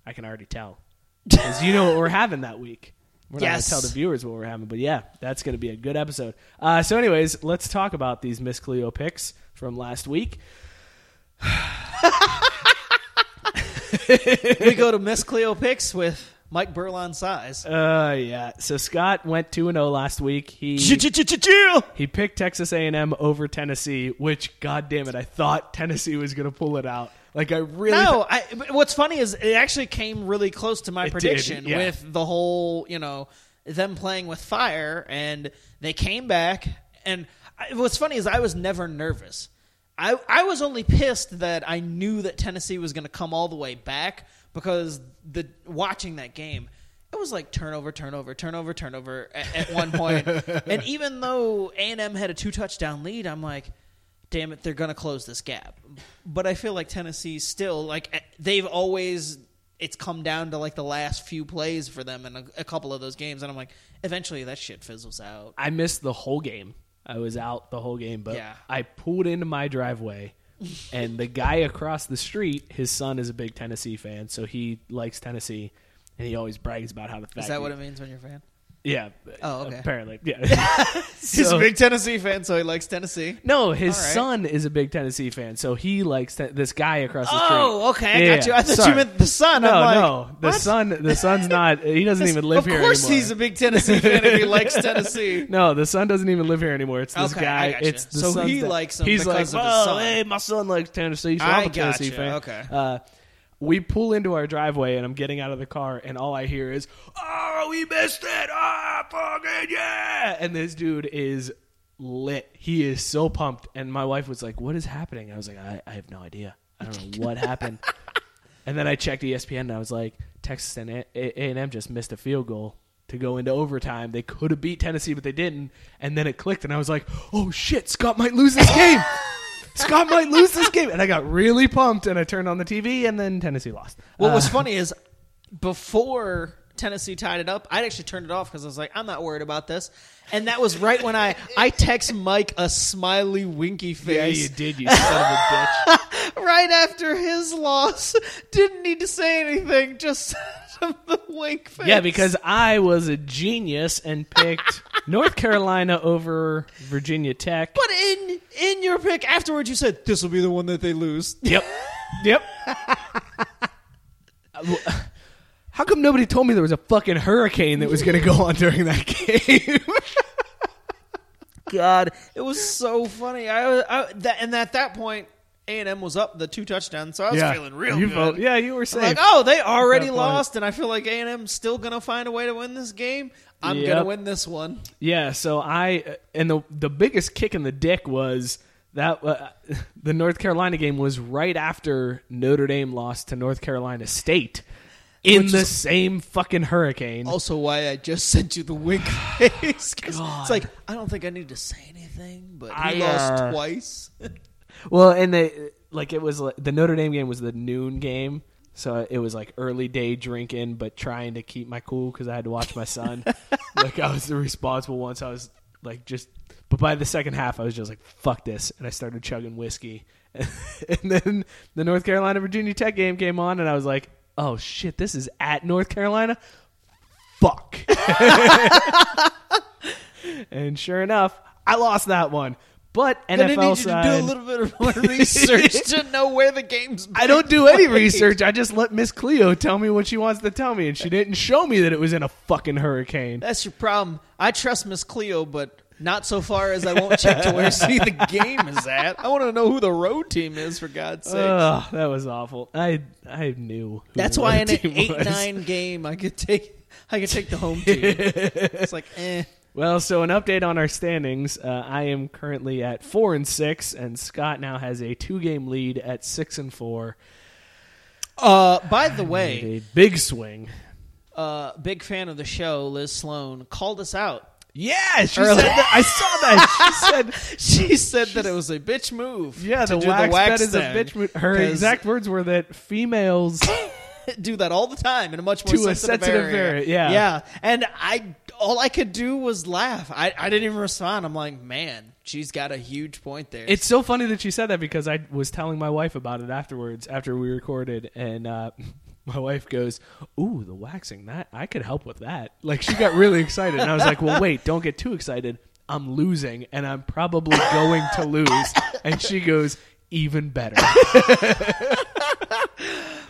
Speaker 1: I can already tell. Cuz you know what we're having that week. We're
Speaker 2: Yes.
Speaker 1: not going to tell the viewers what we're having, but yeah, that's going to be a good episode. Uh, so anyways, let's talk about these Miss Cleo picks from last week.
Speaker 2: we go to Miss Cleo picks with Mike Burlon size.
Speaker 1: Uh yeah. So Scott went 2 and 0 last week. He he picked Texas A&M over Tennessee, which god damn it, I thought Tennessee was going to pull it out. Like I really
Speaker 2: No, I, what's funny is it actually came really close to my
Speaker 1: It did,
Speaker 2: prediction
Speaker 1: yeah.
Speaker 2: with the whole, you know, them playing with fire, and they came back. And I, what's funny is I was never nervous. I I was only pissed that I knew that Tennessee was going to come all the way back because the watching that game. It was like turnover, turnover, turnover, turnover at, at one point. and even though A and M had a two touchdown lead, I'm like, damn it, they're going to close this gap. But I feel like Tennessee still like eh, they've always it's come down to like the last few plays for them in a, a couple of those games, and I'm like, eventually that shit fizzles out.
Speaker 1: I missed the whole game. I was out the whole game, but
Speaker 2: Yeah.
Speaker 1: I pulled into my driveway, and the guy across the street, his son is a big Tennessee fan, so he likes Tennessee, and he always brags about how the fact
Speaker 2: Is that what it means when you're a fan?
Speaker 1: Yeah.
Speaker 2: Oh, okay.
Speaker 1: Apparently, yeah.
Speaker 2: He's
Speaker 1: So-
Speaker 2: a big Tennessee fan, so he likes Tennessee.
Speaker 1: No, his
Speaker 2: All right.
Speaker 1: son is a big Tennessee fan, so he likes te- this guy across the street.
Speaker 2: Oh, okay, I
Speaker 1: Yeah,
Speaker 2: got you. I thought
Speaker 1: sorry.
Speaker 2: you meant the son.
Speaker 1: No,
Speaker 2: I'm like,
Speaker 1: no, the
Speaker 2: what?
Speaker 1: son. The son's not. He doesn't even live here anymore.
Speaker 2: of
Speaker 1: here
Speaker 2: course,
Speaker 1: anymore.
Speaker 2: he's a big Tennessee fan if he likes Tennessee.
Speaker 1: No, the son doesn't even live here anymore. It's this
Speaker 2: Okay,
Speaker 1: guy.
Speaker 2: I gotcha.
Speaker 1: It's the
Speaker 2: So
Speaker 1: son's
Speaker 2: he
Speaker 1: dad.
Speaker 2: likes him
Speaker 1: He's
Speaker 2: because
Speaker 1: like,
Speaker 2: of his
Speaker 1: "Oh,
Speaker 2: son."
Speaker 1: hey, my son likes Tennessee, so
Speaker 2: I
Speaker 1: I'm a Tennessee
Speaker 2: gotcha,
Speaker 1: fan.
Speaker 2: okay.
Speaker 1: Uh, we pull into our driveway, and I'm getting out of the car, and all I hear is, "Oh, we missed it! Ah, fucking yeah!" And this dude is lit. He is so pumped. And my wife was like, "What is happening?" I was like, "I, I have no idea. I don't know what happened." And then I checked ESPN, and I was like, "Texas and A and M just missed a field goal." To go into overtime, they could have beat Tennessee, but they didn't. And then it clicked, and I was like, "Oh shit, Scott might lose this game! Scott might lose this game!" And I got really pumped, and I turned on the TV, and then Tennessee lost.
Speaker 2: What
Speaker 1: Uh,
Speaker 2: was funny is before Tennessee tied it up, I'd actually turned it off because I was like, I'm not worried about this. And that was right when I I text Mike a smiley winky face.
Speaker 1: Yeah, you did, you son of a bitch.
Speaker 2: right after his loss. Didn't need to say anything, just the wink face.
Speaker 1: Yeah, because I was a genius and picked North Carolina over Virginia Tech.
Speaker 2: But in in your pick afterwards, you said this will be the one that they lose.
Speaker 1: Yep. Yep. Uh, How come nobody told me there was a fucking hurricane that was going to go on during that game?
Speaker 2: God, it was so funny. I, I that and at that point, A and M was up the two touchdowns, so I was feeling real
Speaker 1: you
Speaker 2: good.
Speaker 1: felt- yeah, you were
Speaker 2: I'm
Speaker 1: safe.
Speaker 2: like, oh, they already
Speaker 1: that point.
Speaker 2: lost, and I feel like A and M's still gonna find a way to win this game. I'm
Speaker 1: Yep.
Speaker 2: gonna win this one.
Speaker 1: Yeah, so I and the the biggest kick in the dick was that uh, the North Carolina game was right after Notre Dame lost to North Carolina State in the same fucking hurricane.
Speaker 2: Also, why I just sent you the wink face. It's like I don't think I need to say anything, but he
Speaker 1: I,
Speaker 2: lost
Speaker 1: uh,
Speaker 2: twice.
Speaker 1: Well, and they like it was like, the Notre Dame game was the noon game, so it was like early day drinking, but trying to keep my cool because I had to watch my son. like I was the responsible one, so I was like just. But by the second half, I was just like, "Fuck this," and I started chugging whiskey. and then the North Carolina Virginia Tech game came on, and I was like, "Oh shit, this is at North Carolina." Fuck. and sure enough, I lost that one. But
Speaker 2: I
Speaker 1: NFL
Speaker 2: need you
Speaker 1: side,
Speaker 2: to do a little bit of more research to know where the game's.
Speaker 1: I don't do any research. I just let Miss Cleo tell me what she wants to tell me, and she didn't show me that it was in a fucking hurricane.
Speaker 2: That's your problem. I trust Miss Cleo, but not so far as I won't check to where see the game is at. I want to know who the road team is for God's sake.
Speaker 1: Ugh, that was awful. I I knew.
Speaker 2: That's why in an eight
Speaker 1: was.
Speaker 2: nine game I could take I could take the home team. it's like eh.
Speaker 1: Well, so an update on our standings. Uh, I am currently at four and six, and Scott now has a two game lead at six and four.
Speaker 2: Uh, by the way,
Speaker 1: A big swing.
Speaker 2: uh, big fan of the show, Liz Sloan called us out.
Speaker 1: Yeah, she
Speaker 2: Early-
Speaker 1: said that. I saw that. She said,
Speaker 2: She said that it was a bitch move.
Speaker 1: "Yeah,
Speaker 2: to
Speaker 1: the
Speaker 2: do
Speaker 1: wax,
Speaker 2: the wax
Speaker 1: is a bitch." move. Her
Speaker 2: 'Cause-
Speaker 1: exact words were that females
Speaker 2: do that all the time in a much more
Speaker 1: To a
Speaker 2: sensitive,
Speaker 1: sensitive
Speaker 2: area.
Speaker 1: area, yeah.
Speaker 2: yeah. And I, all I could do was laugh. I, I didn't even respond. I'm like, man, she's got a huge point there.
Speaker 1: It's so funny that she said that because I was telling my wife about it afterwards after we recorded, and uh, my wife goes, "Ooh, the waxing that I could help with that." Like she got really excited, and I was like, "Well, wait, don't get too excited. I'm losing, and I'm probably going to lose." And she goes, "Even better."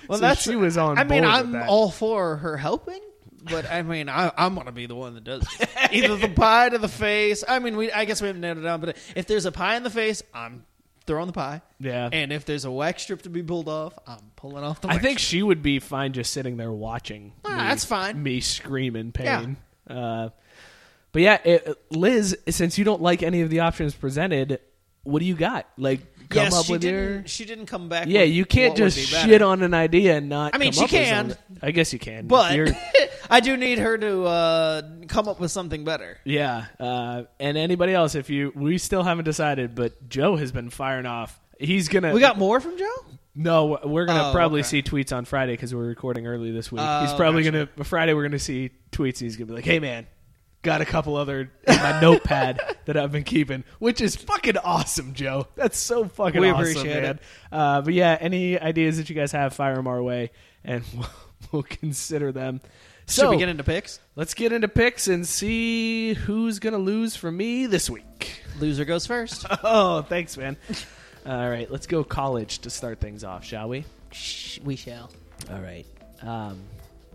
Speaker 2: well,
Speaker 1: so
Speaker 2: that's
Speaker 1: she was on
Speaker 2: I mean, I'm all for her helping. But I mean, I, I'm gonna be the one that does it. either the pie to the face. I mean, we I guess we haven't nailed it down. But if there's a pie in the face, I'm throwing the pie.
Speaker 1: Yeah.
Speaker 2: And if there's a wax strip to be pulled off, I'm pulling off the.
Speaker 1: I
Speaker 2: wax
Speaker 1: think
Speaker 2: strip.
Speaker 1: she would be fine just sitting there watching.
Speaker 2: Ah,
Speaker 1: me-
Speaker 2: that's fine.
Speaker 1: Me scream in pain. Uh, but yeah, it, Liz, since you don't like any of the options presented, what do you got? Like, come
Speaker 2: yes,
Speaker 1: up
Speaker 2: she
Speaker 1: with
Speaker 2: didn't.
Speaker 1: your.
Speaker 2: She didn't come back.
Speaker 1: Yeah,
Speaker 2: with
Speaker 1: you can't
Speaker 2: what would
Speaker 1: just
Speaker 2: be better.
Speaker 1: shit on an idea and not.
Speaker 2: I mean,
Speaker 1: come
Speaker 2: she
Speaker 1: up with
Speaker 2: can.
Speaker 1: something. I guess you can,
Speaker 2: But
Speaker 1: You're-
Speaker 2: I do need her to uh, come up with something better.
Speaker 1: yeah, uh, and anybody else, if you, we still haven't decided, but Joe has been firing off. He's gonna.
Speaker 2: We got more from Joe.
Speaker 1: No, we're gonna
Speaker 2: Oh,
Speaker 1: probably
Speaker 2: okay.
Speaker 1: see tweets on Friday because we're recording early this week.
Speaker 2: Oh,
Speaker 1: he's probably
Speaker 2: gotcha.
Speaker 1: gonna Friday. We're gonna see tweets. and He's gonna be like, "Hey, man, got a couple other in my notepad that I've been keeping," which is fucking awesome, Joe. That's so fucking
Speaker 2: We
Speaker 1: awesome,
Speaker 2: appreciate
Speaker 1: man. Uh, but yeah, any ideas that you guys have, fire them our way, and we'll, we'll consider them.
Speaker 2: Should
Speaker 1: So
Speaker 2: we get into picks?
Speaker 1: let's get into picks and see who's gonna lose for me this week.
Speaker 2: Loser goes first.
Speaker 1: Oh, thanks, man. All right, let's go college to start things off, shall we?
Speaker 2: Shh, we shall.
Speaker 1: All right. Um,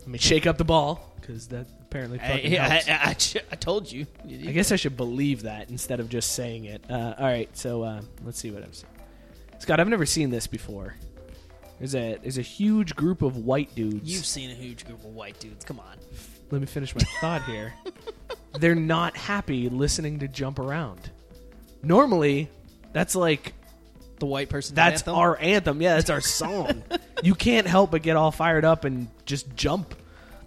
Speaker 1: let me shake up the ball because that apparently fucking
Speaker 2: I, I,
Speaker 1: helps.
Speaker 2: I, I ch- I told you.
Speaker 1: I guess I should believe that instead of just saying it. Uh, all right, so uh, let's see what I'm seeing. Scott, I've never seen this before. There's a there's a huge group of white dudes.
Speaker 2: You've seen a huge group of white dudes. Come on.
Speaker 1: Let me finish my thought here. They're not happy listening to jump around. Normally, that's like
Speaker 2: The white person.
Speaker 1: that's
Speaker 2: anthem?
Speaker 1: our anthem. Yeah, that's our song. you can't help but get all fired up and just jump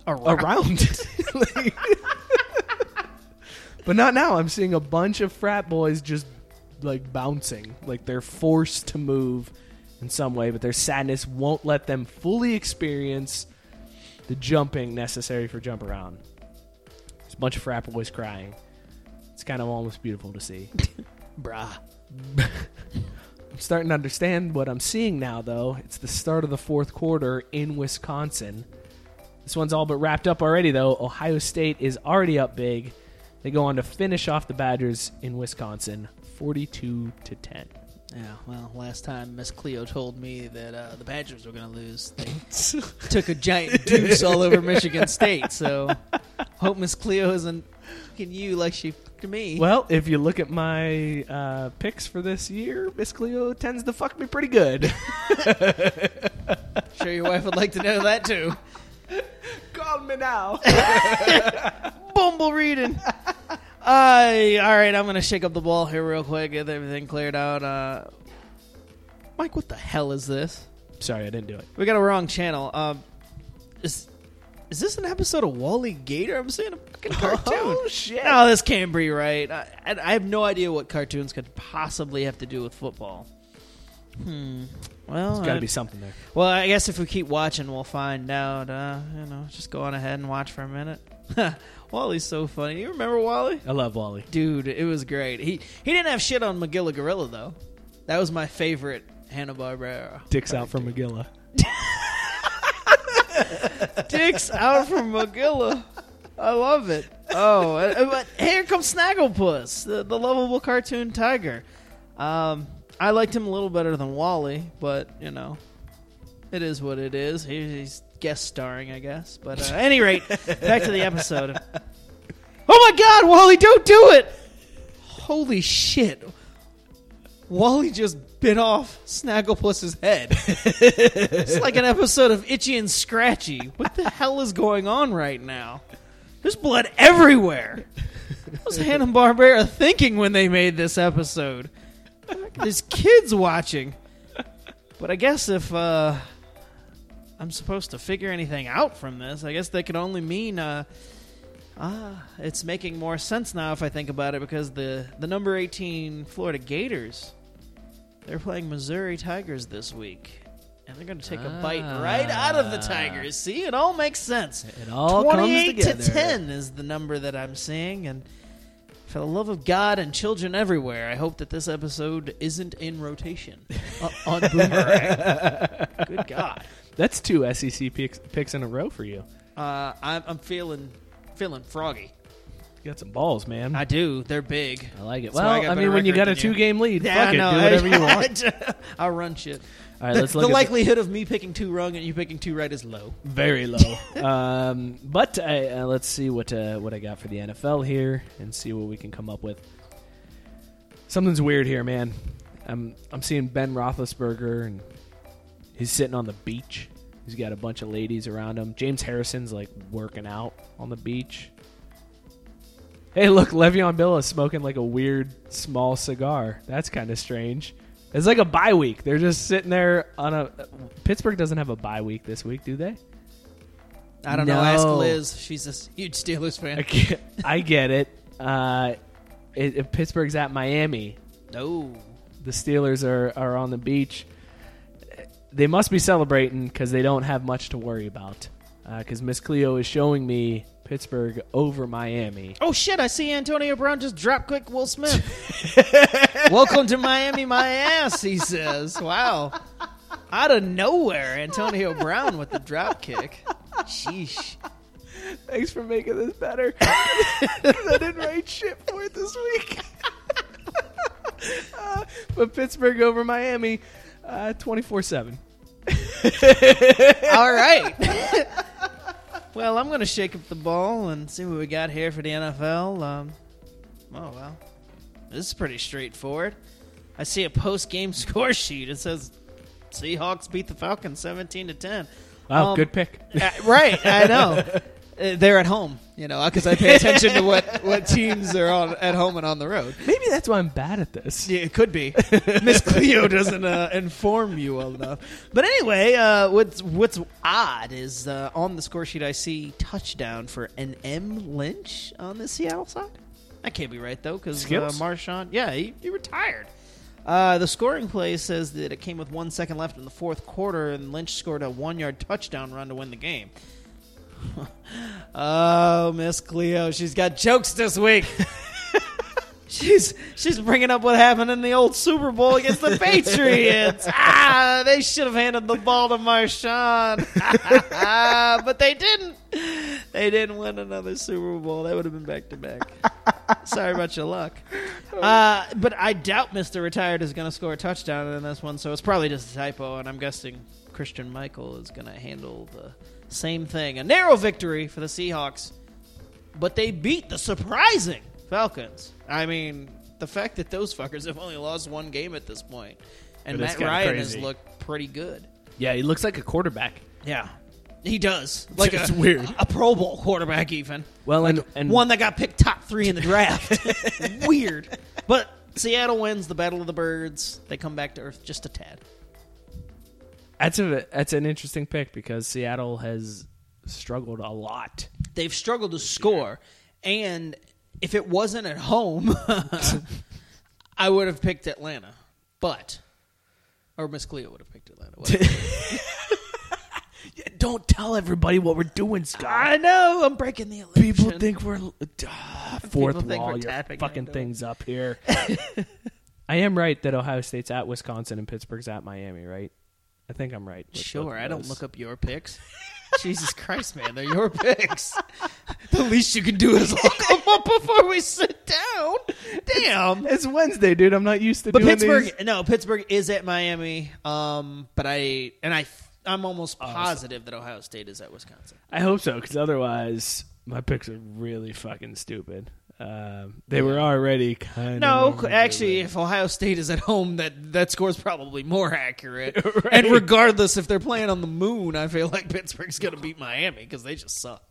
Speaker 1: around. Like- but not now. I'm seeing a bunch of frat boys just like bouncing, like they're forced to move in some way, but their sadness won't let them fully experience the jumping necessary for jump around. There's a bunch of frat boys crying. It's kind of almost beautiful to see.
Speaker 2: Brah.
Speaker 1: I'm starting to understand what I'm seeing now, though. It's the start of the fourth quarter in Wisconsin. This one's all but wrapped up already, though. Ohio State is already up big. They go on to finish off the Badgers in Wisconsin, 42 to 10.
Speaker 2: Yeah, well, last time Miss Cleo told me that uh, the Badgers were going to lose, they took a giant deuce all over Michigan State. So, hope Miss Cleo isn't fucking you like she me.
Speaker 1: Well, if you look at my uh, picks for this year, Miss Cleo tends to fuck me pretty good.
Speaker 2: sure your wife would like to know that too.
Speaker 1: Call me now.
Speaker 2: Bumble reading. I all right. I'm gonna shake up the ball here real quick. Get everything cleared out. Uh, Mike, what the hell is this?
Speaker 1: Sorry, I didn't do it.
Speaker 2: We got a wrong channel. Um, is is this an episode of Wally Gator? I'm seeing a fucking cartoon.
Speaker 1: Oh, shit.
Speaker 2: No, this can't be right. I, I I have no idea what cartoons could possibly have to do with football. Hmm. Well,
Speaker 1: There's got to be something there.
Speaker 2: well, I guess if we keep watching, we'll find out. Uh, you know, just go on ahead and watch for a minute. Wally's so funny. You remember Wally?
Speaker 1: I love Wally.
Speaker 2: Dude, it was great. He he didn't have shit on Magilla Gorilla though. That was my favorite Hanna Barbera.
Speaker 1: Dicks out from Magilla.
Speaker 2: Dicks out from Magilla. I love it. Oh, but here comes Snagglepuss, the, the lovable cartoon tiger. Um, I liked him a little better than Wally, but you know, it is what it is. He, he's guest starring, I guess. But uh, at any rate, back to the episode. Oh my God, Wally, don't do it! Holy shit! Wally just bit off Snagglepuss's head. it's like an episode of Itchy and Scratchy. What the hell is going on right now? There's blood everywhere. What was Hanna Barbera thinking when they made this episode? There's kids watching. But I guess if uh, I'm supposed to figure anything out from this, I guess they could only mean uh, Ah, it's making more sense now if I think about it because the the number 18 Florida Gators they're playing Missouri Tigers this week. And they're going to take a bite right out of the Tigers. See, it all makes sense.
Speaker 1: It all comes
Speaker 2: 28 to 10 is the number that I'm seeing and for the love of God and children everywhere, I hope that this episode isn't in rotation uh, on Boomerang. Good God.
Speaker 1: That's two SEC picks, picks in a row for you.
Speaker 2: Uh, I'm, I'm feeling feeling froggy.
Speaker 1: You got some balls, man.
Speaker 2: I do. They're big.
Speaker 1: I like it.
Speaker 2: That's
Speaker 1: Well,
Speaker 2: I
Speaker 1: I, mean, when you got a
Speaker 2: you.
Speaker 1: two game lead,
Speaker 2: Yeah,
Speaker 1: fuck it,
Speaker 2: I
Speaker 1: do whatever you want.
Speaker 2: I'll run shit.
Speaker 1: All right, let's
Speaker 2: the
Speaker 1: look at
Speaker 2: likelihood of me picking two wrong and you picking two right is low.
Speaker 1: very low. um, but I, uh, let's see what uh, what I got for the NFL here and see what we can come up with. Something's weird here, man. I'm I'm seeing Ben Roethlisberger and he's sitting on the beach. He's got a bunch of ladies around him. James Harrison's like working out on the beach. Hey, look, Le'Veon Bell is smoking like a weird small cigar. That's kind of strange. It's like a bye week. They're just sitting there on a. Pittsburgh doesn't have a bye week this week, do they?
Speaker 2: I don't know. Ask Liz. She's a huge Steelers fan.
Speaker 1: I get, I get it. Uh, it- if Pittsburgh's at Miami,
Speaker 2: No.
Speaker 1: the Steelers are, are on the beach. They must be celebrating because they don't have much to worry about. Because Miss Cleo is showing me Pittsburgh over Miami.
Speaker 2: Oh shit! I see Antonio Brown just drop kick Will Smith. Welcome to Miami, my ass. He says, "Wow." Out of nowhere, Antonio Brown with the drop kick. Sheesh.
Speaker 1: Thanks for making this better. I didn't write shit for it this week. Uh, but Pittsburgh over Miami, twenty four seven.
Speaker 2: All right. well, I'm going to shake up the ball and see what we got here for the NFL. Um, oh, well. This is pretty straightforward. I see a post game score sheet. It says Seahawks beat the Falcons 17 to 10.
Speaker 1: Wow,
Speaker 2: Um,
Speaker 1: good pick.
Speaker 2: Uh, right, I know. Uh, they're at home, you know, because I pay attention to what, what teams are on at home and on the road.
Speaker 1: Maybe that's why I'm bad at this.
Speaker 2: Yeah, it could be. Miss Cleo doesn't uh, inform you well enough. But anyway, uh, what's what's odd is uh, on the score sheet I see touchdown for an M Lynch on the Seattle side. That can't be right though, because uh? Marshawn, yeah, he, he retired. Uh, the scoring play says that it came with one second left in the fourth quarter, and Lynch scored a one-yard touchdown run to win the game. oh, Miss Cleo, she's got jokes this week. She's she's bringing up what happened in the old Super Bowl against the Patriots. ah, they should have handed the ball to Marshawn, but they didn't. They didn't win another Super Bowl. That would have been back to back. Sorry about your luck. Uh, but I doubt Mister Retired is going to score a touchdown in this one, so it's probably just a typo. And I'm guessing Christine Michael is going to handle the same thing. A narrow victory for the Seahawks but they beat the surprising Falcons. I mean, the fact that those fuckers have only lost one game at this point, and Matt Ryan
Speaker 1: crazy.
Speaker 2: has looked pretty good.
Speaker 1: Yeah, he looks like a quarterback.
Speaker 2: Yeah, he does. Like
Speaker 1: It's
Speaker 2: a,
Speaker 1: weird.
Speaker 2: a Pro Bowl quarterback, even
Speaker 1: Well, and, and
Speaker 2: one that got picked top three in the draft. weird, but Seattle wins the Battle of the Birds. They come back to earth just a tad.
Speaker 1: That's a that's an interesting pick because Seattle has struggled a lot.
Speaker 2: They've struggled to score, and if it wasn't at home, I would have picked Atlanta. But, or Miss Cleo would have picked Atlanta.
Speaker 1: Don't tell everybody what we're doing, Scott.
Speaker 2: I know I'm breaking the illusion.
Speaker 1: People think we're ah, fourth
Speaker 2: think
Speaker 1: wall.
Speaker 2: we're
Speaker 1: You're
Speaker 2: tapping
Speaker 1: fucking
Speaker 2: into it.
Speaker 1: things up here. I am right that Ohio State's at Wisconsin and Pittsburgh's at Miami, right? I think I'm right.
Speaker 2: Sure, I don't look up your picks. Jesus Christ, man, they're your picks. the least you can do is look them up before we sit down. Damn.
Speaker 1: It's Wednesday, dude. I'm not used to
Speaker 2: But
Speaker 1: doing
Speaker 2: Pittsburgh,
Speaker 1: these.
Speaker 2: no, Pittsburgh is at Miami. Um, but I and I, I'm almost positive that Ohio State is at Wisconsin.
Speaker 1: I hope so, because otherwise my picks are really fucking stupid. Um, they were already kind of No,
Speaker 2: actually, if Ohio State is at home, that that score's probably more accurate.
Speaker 1: Right.
Speaker 2: And regardless if they're playing on the moon, I feel like Pittsburgh's going to beat Miami because they just suck.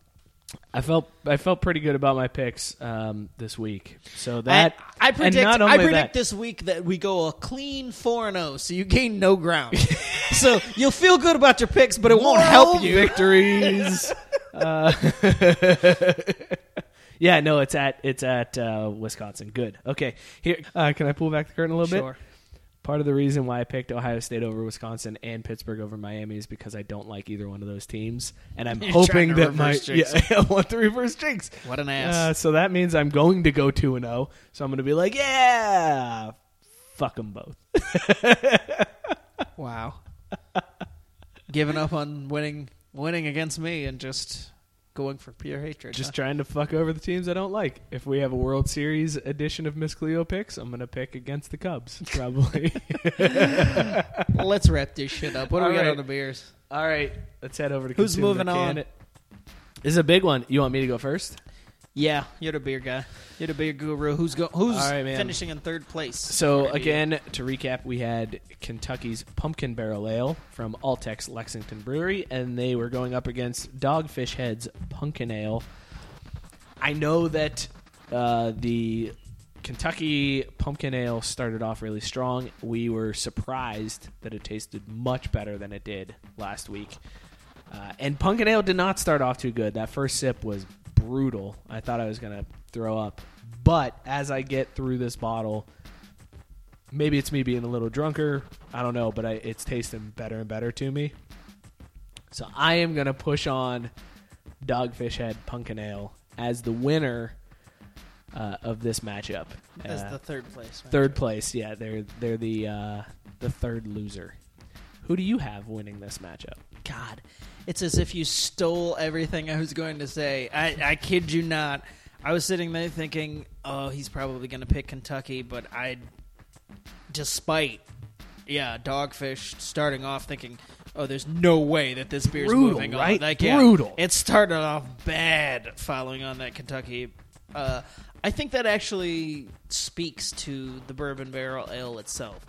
Speaker 1: I felt I felt pretty good about my picks um, this week. So that
Speaker 2: I, I
Speaker 1: and
Speaker 2: predict.
Speaker 1: not
Speaker 2: I predict
Speaker 1: that,
Speaker 2: this week that we go a clean four and zero, so you gain no ground. so you'll feel good about your picks, but it won't help you.
Speaker 1: victories. uh, Yeah, no, it's at it's at uh, Wisconsin. Good. Okay, here. Uh, can I pull back the curtain a little bit?
Speaker 2: Sure.
Speaker 1: bit? Part of the reason why I picked Ohio State over Wisconsin and Pittsburgh over Miami is because I don't like either one of those teams, and I'm
Speaker 2: You're
Speaker 1: hoping that my yeah, I want the reverse jinx.
Speaker 2: What an ass.
Speaker 1: Uh, so that means I'm going to go two and zero. So I'm going to be like, yeah, fuck them both.
Speaker 2: Wow. Giving up on winning winning against me and just going for pure hatred.
Speaker 1: Just
Speaker 2: huh?
Speaker 1: trying to fuck over the teams I don't like. If we have a World Series edition of Miss Cleo picks, I'm going to pick against the Cubs, probably.
Speaker 2: Let's wrap this shit up. What do
Speaker 1: All
Speaker 2: we got on the beers?
Speaker 1: All right, let's head over to
Speaker 2: Who's moving on?
Speaker 1: Candidate. This is a big one. You want me to go first?
Speaker 2: Yeah, you're the beer guy. You're the beer guru. Who's go? Who's
Speaker 1: All right, man.
Speaker 2: finishing in third place?
Speaker 1: So again, to recap, we had Kentucky's Pumpkin Barrel Ale from Alltech's Lexington Brewery, and they were going up against Dogfish Head's Pumpkin Ale. I know that uh, the Kentucky Pumpkin Ale started off really strong. We were surprised that it tasted much better than it did last week. Uh, and Pumpkin Ale did not start off too good. That first sip was brutal. I thought I was going to throw up. But as I get through this bottle, maybe it's me being a little drunker. I don't know, but I, it's tasting better and better to me. So I am going to push on Dogfish Head Pumpkin Ale as the winner uh, of this matchup.
Speaker 2: That's
Speaker 1: Uh,
Speaker 2: the third place. man.
Speaker 1: third place, yeah, they're they're the uh, the third loser. Who do you have winning this matchup?
Speaker 2: God, it's as if you stole everything I was going to say. I, I kid you not. I was sitting there thinking, oh, he's probably going to pick Kentucky, but I, despite, yeah, Dogfish starting off thinking, oh, there's no way that this beer's
Speaker 1: Brutal,
Speaker 2: moving
Speaker 1: right?
Speaker 2: Like, yeah,
Speaker 1: Brutal.
Speaker 2: It started off bad following on that Kentucky. Uh, I think that actually speaks to the bourbon barrel ale itself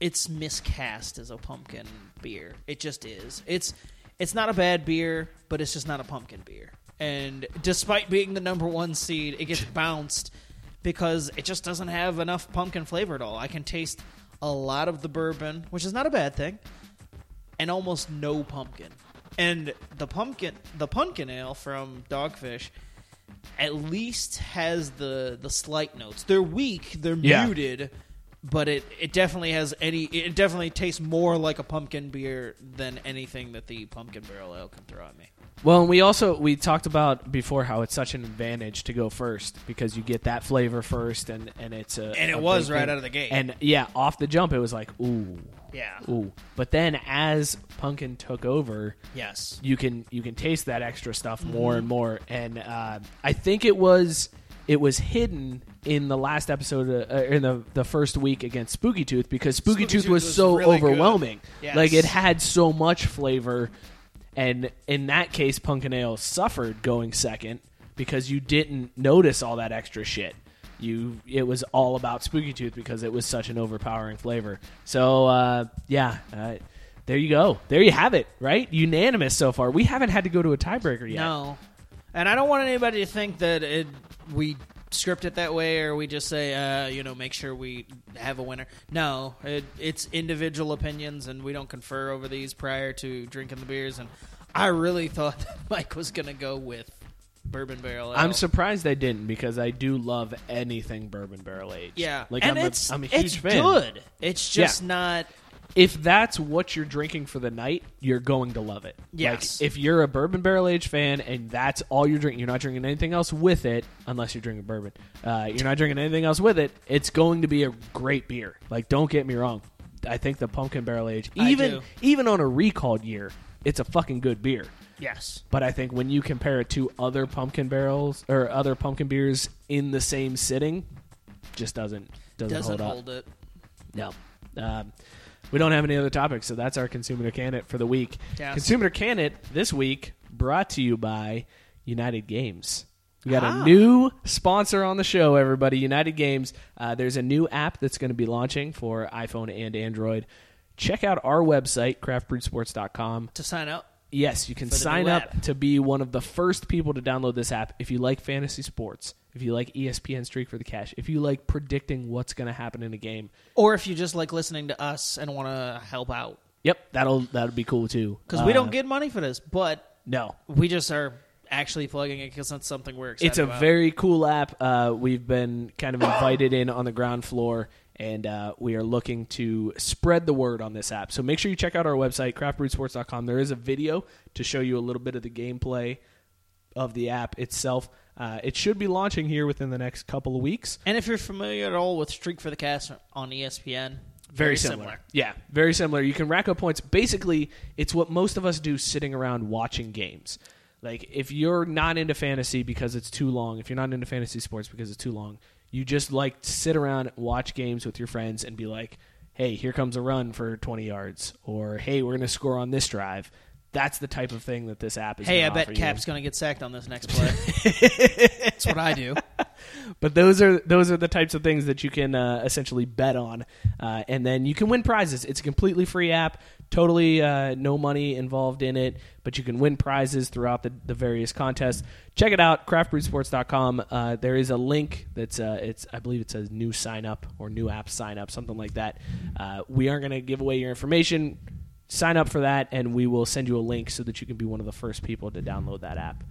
Speaker 2: it's miscast as a pumpkin beer. It just is. It's it's not a bad beer, but it's just not a pumpkin beer. And despite being the number one seed, it gets bounced because it just doesn't have enough pumpkin flavor at all. I can taste a lot of the bourbon, which is not a bad thing, and almost no pumpkin. And the pumpkin the pumpkin ale from Dogfish at least has the the slight notes. They're weak, they're
Speaker 1: Yeah.
Speaker 2: muted, but it it definitely has any it definitely tastes more like a pumpkin beer than anything that the pumpkin barrel ale can throw at me.
Speaker 1: Well, and we also we talked about before how it's such an advantage to go first because you get that flavor first, and and it's a
Speaker 2: And it
Speaker 1: a
Speaker 2: was right
Speaker 1: thing.
Speaker 2: out of the gate.
Speaker 1: And yeah, off the jump, it was like ooh,
Speaker 2: Yeah.
Speaker 1: ooh. But then as pumpkin took over,
Speaker 2: Yes.
Speaker 1: you can you can taste that extra stuff more
Speaker 2: Mm-hmm.
Speaker 1: and more and uh, i think it was it was hidden in the last episode uh, uh, in the, the first week against spooky tooth because spooky,
Speaker 2: Spooky
Speaker 1: tooth
Speaker 2: Tooth
Speaker 1: was,
Speaker 2: was
Speaker 1: so
Speaker 2: really
Speaker 1: overwhelming.
Speaker 2: Yes.
Speaker 1: like it had so much flavor. And in that case pumpkin ale suffered going second because you didn't notice all that extra shit. You it was all about spooky tooth because it was such an overpowering flavor. So uh, yeah uh, there you go. There you have it right? Unanimous so far. We haven't had to go to a tiebreaker yet.
Speaker 2: No. And I don't want anybody to think that it we script it that way or we just say uh, you know make sure we have a winner. No, it, it's individual opinions and we don't confer over these prior to drinking the beers and I really thought that Mike was going to go with bourbon barrel ale.
Speaker 1: I'm surprised I didn't because I do love anything bourbon barrel aged.
Speaker 2: Yeah,
Speaker 1: like
Speaker 2: and
Speaker 1: I'm,
Speaker 2: it's
Speaker 1: a, I'm a huge
Speaker 2: it's
Speaker 1: fan.
Speaker 2: good. It's just not.
Speaker 1: If that's what you're drinking for the night, you're going to love it.
Speaker 2: Yes.
Speaker 1: Like, if you're a bourbon barrel age fan and that's all you're drinking, you're not drinking anything else with it, unless you're drinking bourbon. Uh, you're not drinking anything else with it. It's going to be a great beer. Like, don't get me wrong. I think the pumpkin barrel
Speaker 2: age,
Speaker 1: even even on a recalled year, it's a fucking good beer.
Speaker 2: Yes.
Speaker 1: But I think when you compare it to other pumpkin barrels or other pumpkin beers in the same sitting, just doesn't doesn't,
Speaker 2: Doesn't
Speaker 1: hold
Speaker 2: hold,
Speaker 1: up.
Speaker 2: it.
Speaker 1: No. Um, we don't have any other topics, so that's our consumer candidate for the week.
Speaker 2: Yes.
Speaker 1: Consumer candidate this week brought to you by United Games. We got
Speaker 2: Ah.
Speaker 1: a new sponsor on the show, everybody. United Games. Uh, there's a new app that's going to be launching for iPhone and Android. Check out our website, craftbrewsports.com.
Speaker 2: To sign up.
Speaker 1: Yes, you can sign up to be one of the first people to download this app if you like fantasy sports, if you like ESPN Streak for the Cash, if you like predicting what's going to happen in a game.
Speaker 2: Or if you just like listening to us and want to help out.
Speaker 1: Yep, that'll that'll be cool too.
Speaker 2: Because we
Speaker 1: Uh,
Speaker 2: don't get money for this, but
Speaker 1: no.
Speaker 2: we just are actually plugging it because that's something we're excited
Speaker 1: It's a
Speaker 2: about.
Speaker 1: very cool app. Uh, we've been kind of invited in on the ground floor, and uh, we are looking to spread the word on this app. So make sure you check out our website, craftbrewsports.com. There is a video to show you a little bit of the gameplay of the app itself. Uh, it should be launching here within the next couple of weeks.
Speaker 2: And if you're familiar at all with Streak for the Cash on ESPN,
Speaker 1: Very, similar. Yeah, very similar. You can rack up points. Basically, it's what most of us do sitting around watching games. Like, if you're not into fantasy because it's too long, if you're not into fantasy sports because it's too long, you just like to sit around, watch games with your friends, and be like, hey, here comes a run for 20 yards, or hey, we're going to score on this drive. That's the type of thing that this app is.
Speaker 2: Hey, I bet. Cap's going to get sacked on this next play. That's what I do.
Speaker 1: But those are those are the types of things that you can uh, essentially bet on, uh, and then you can win prizes. It's a completely free app, totally uh, no money involved in it, but you can win prizes throughout the, the various contests. Check it out, craftbrewsports.com. Uh, there is a link that's uh, it's I believe it says new sign up or new app sign up, something like that. Uh, we aren't going to give away your information. Sign up for that, and we will send you a link so that you can be one of the first people to download that app.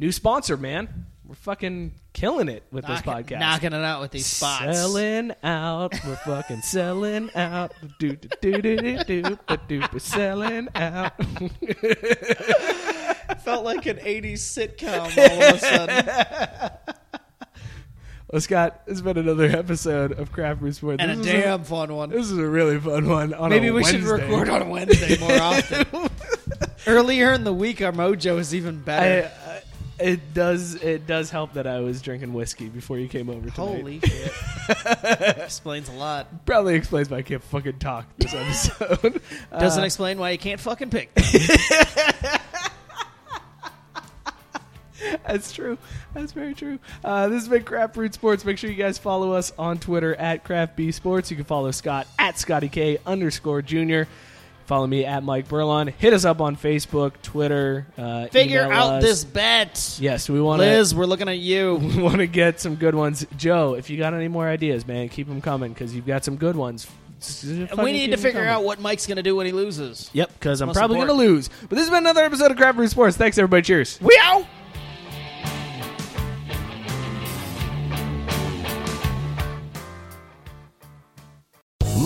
Speaker 1: New sponsor, man. We're fucking killing it with this
Speaker 2: Knocking-
Speaker 1: podcast.
Speaker 2: Knocking it out with these spots.
Speaker 1: Selling out. We're fucking selling out. Do do do do do do do do. Selling out.
Speaker 2: Felt like an 80s sitcom all of a sudden.
Speaker 1: Well, Scott, it's been another episode of Craft Brew Sports.
Speaker 2: And a
Speaker 1: This is
Speaker 2: damn fun one.
Speaker 1: this is a really fun one. On
Speaker 2: Maybe
Speaker 1: a
Speaker 2: we should
Speaker 1: Wednesday.
Speaker 2: record on a Wednesday more often. Earlier in the week, our mojo is even
Speaker 1: I,
Speaker 2: better.
Speaker 1: I, it does. It does help that I was drinking whiskey before you came over. Tonight.
Speaker 2: Holy shit. Explains a lot.
Speaker 1: Probably explains why I can't fucking talk this episode.
Speaker 2: Doesn't
Speaker 1: Uh,
Speaker 2: explain why you can't fucking pick.
Speaker 1: That's true. That's very true. Uh, this has been Craft Brew Sports. Make sure you guys follow us on Twitter at Craft B Sports. You can follow Scott at Scotty K underscore Junior. Follow me at Mike Burlon. Hit us up on Facebook, Twitter. Uh,
Speaker 2: Figure out
Speaker 1: us.
Speaker 2: this bet.
Speaker 1: Yes, we want
Speaker 2: Liz, we're looking at you.
Speaker 1: We want to get some good ones. Joe, if you got any more ideas, man, keep them coming because you've got some good ones.
Speaker 2: And we need to figure
Speaker 1: coming.
Speaker 2: out what Mike's going to do when he loses.
Speaker 1: Yep, because I'm
Speaker 2: Most
Speaker 1: probably going to lose. But this has been another episode of Craft Brew Sports. Thanks, everybody. Cheers.
Speaker 2: We out.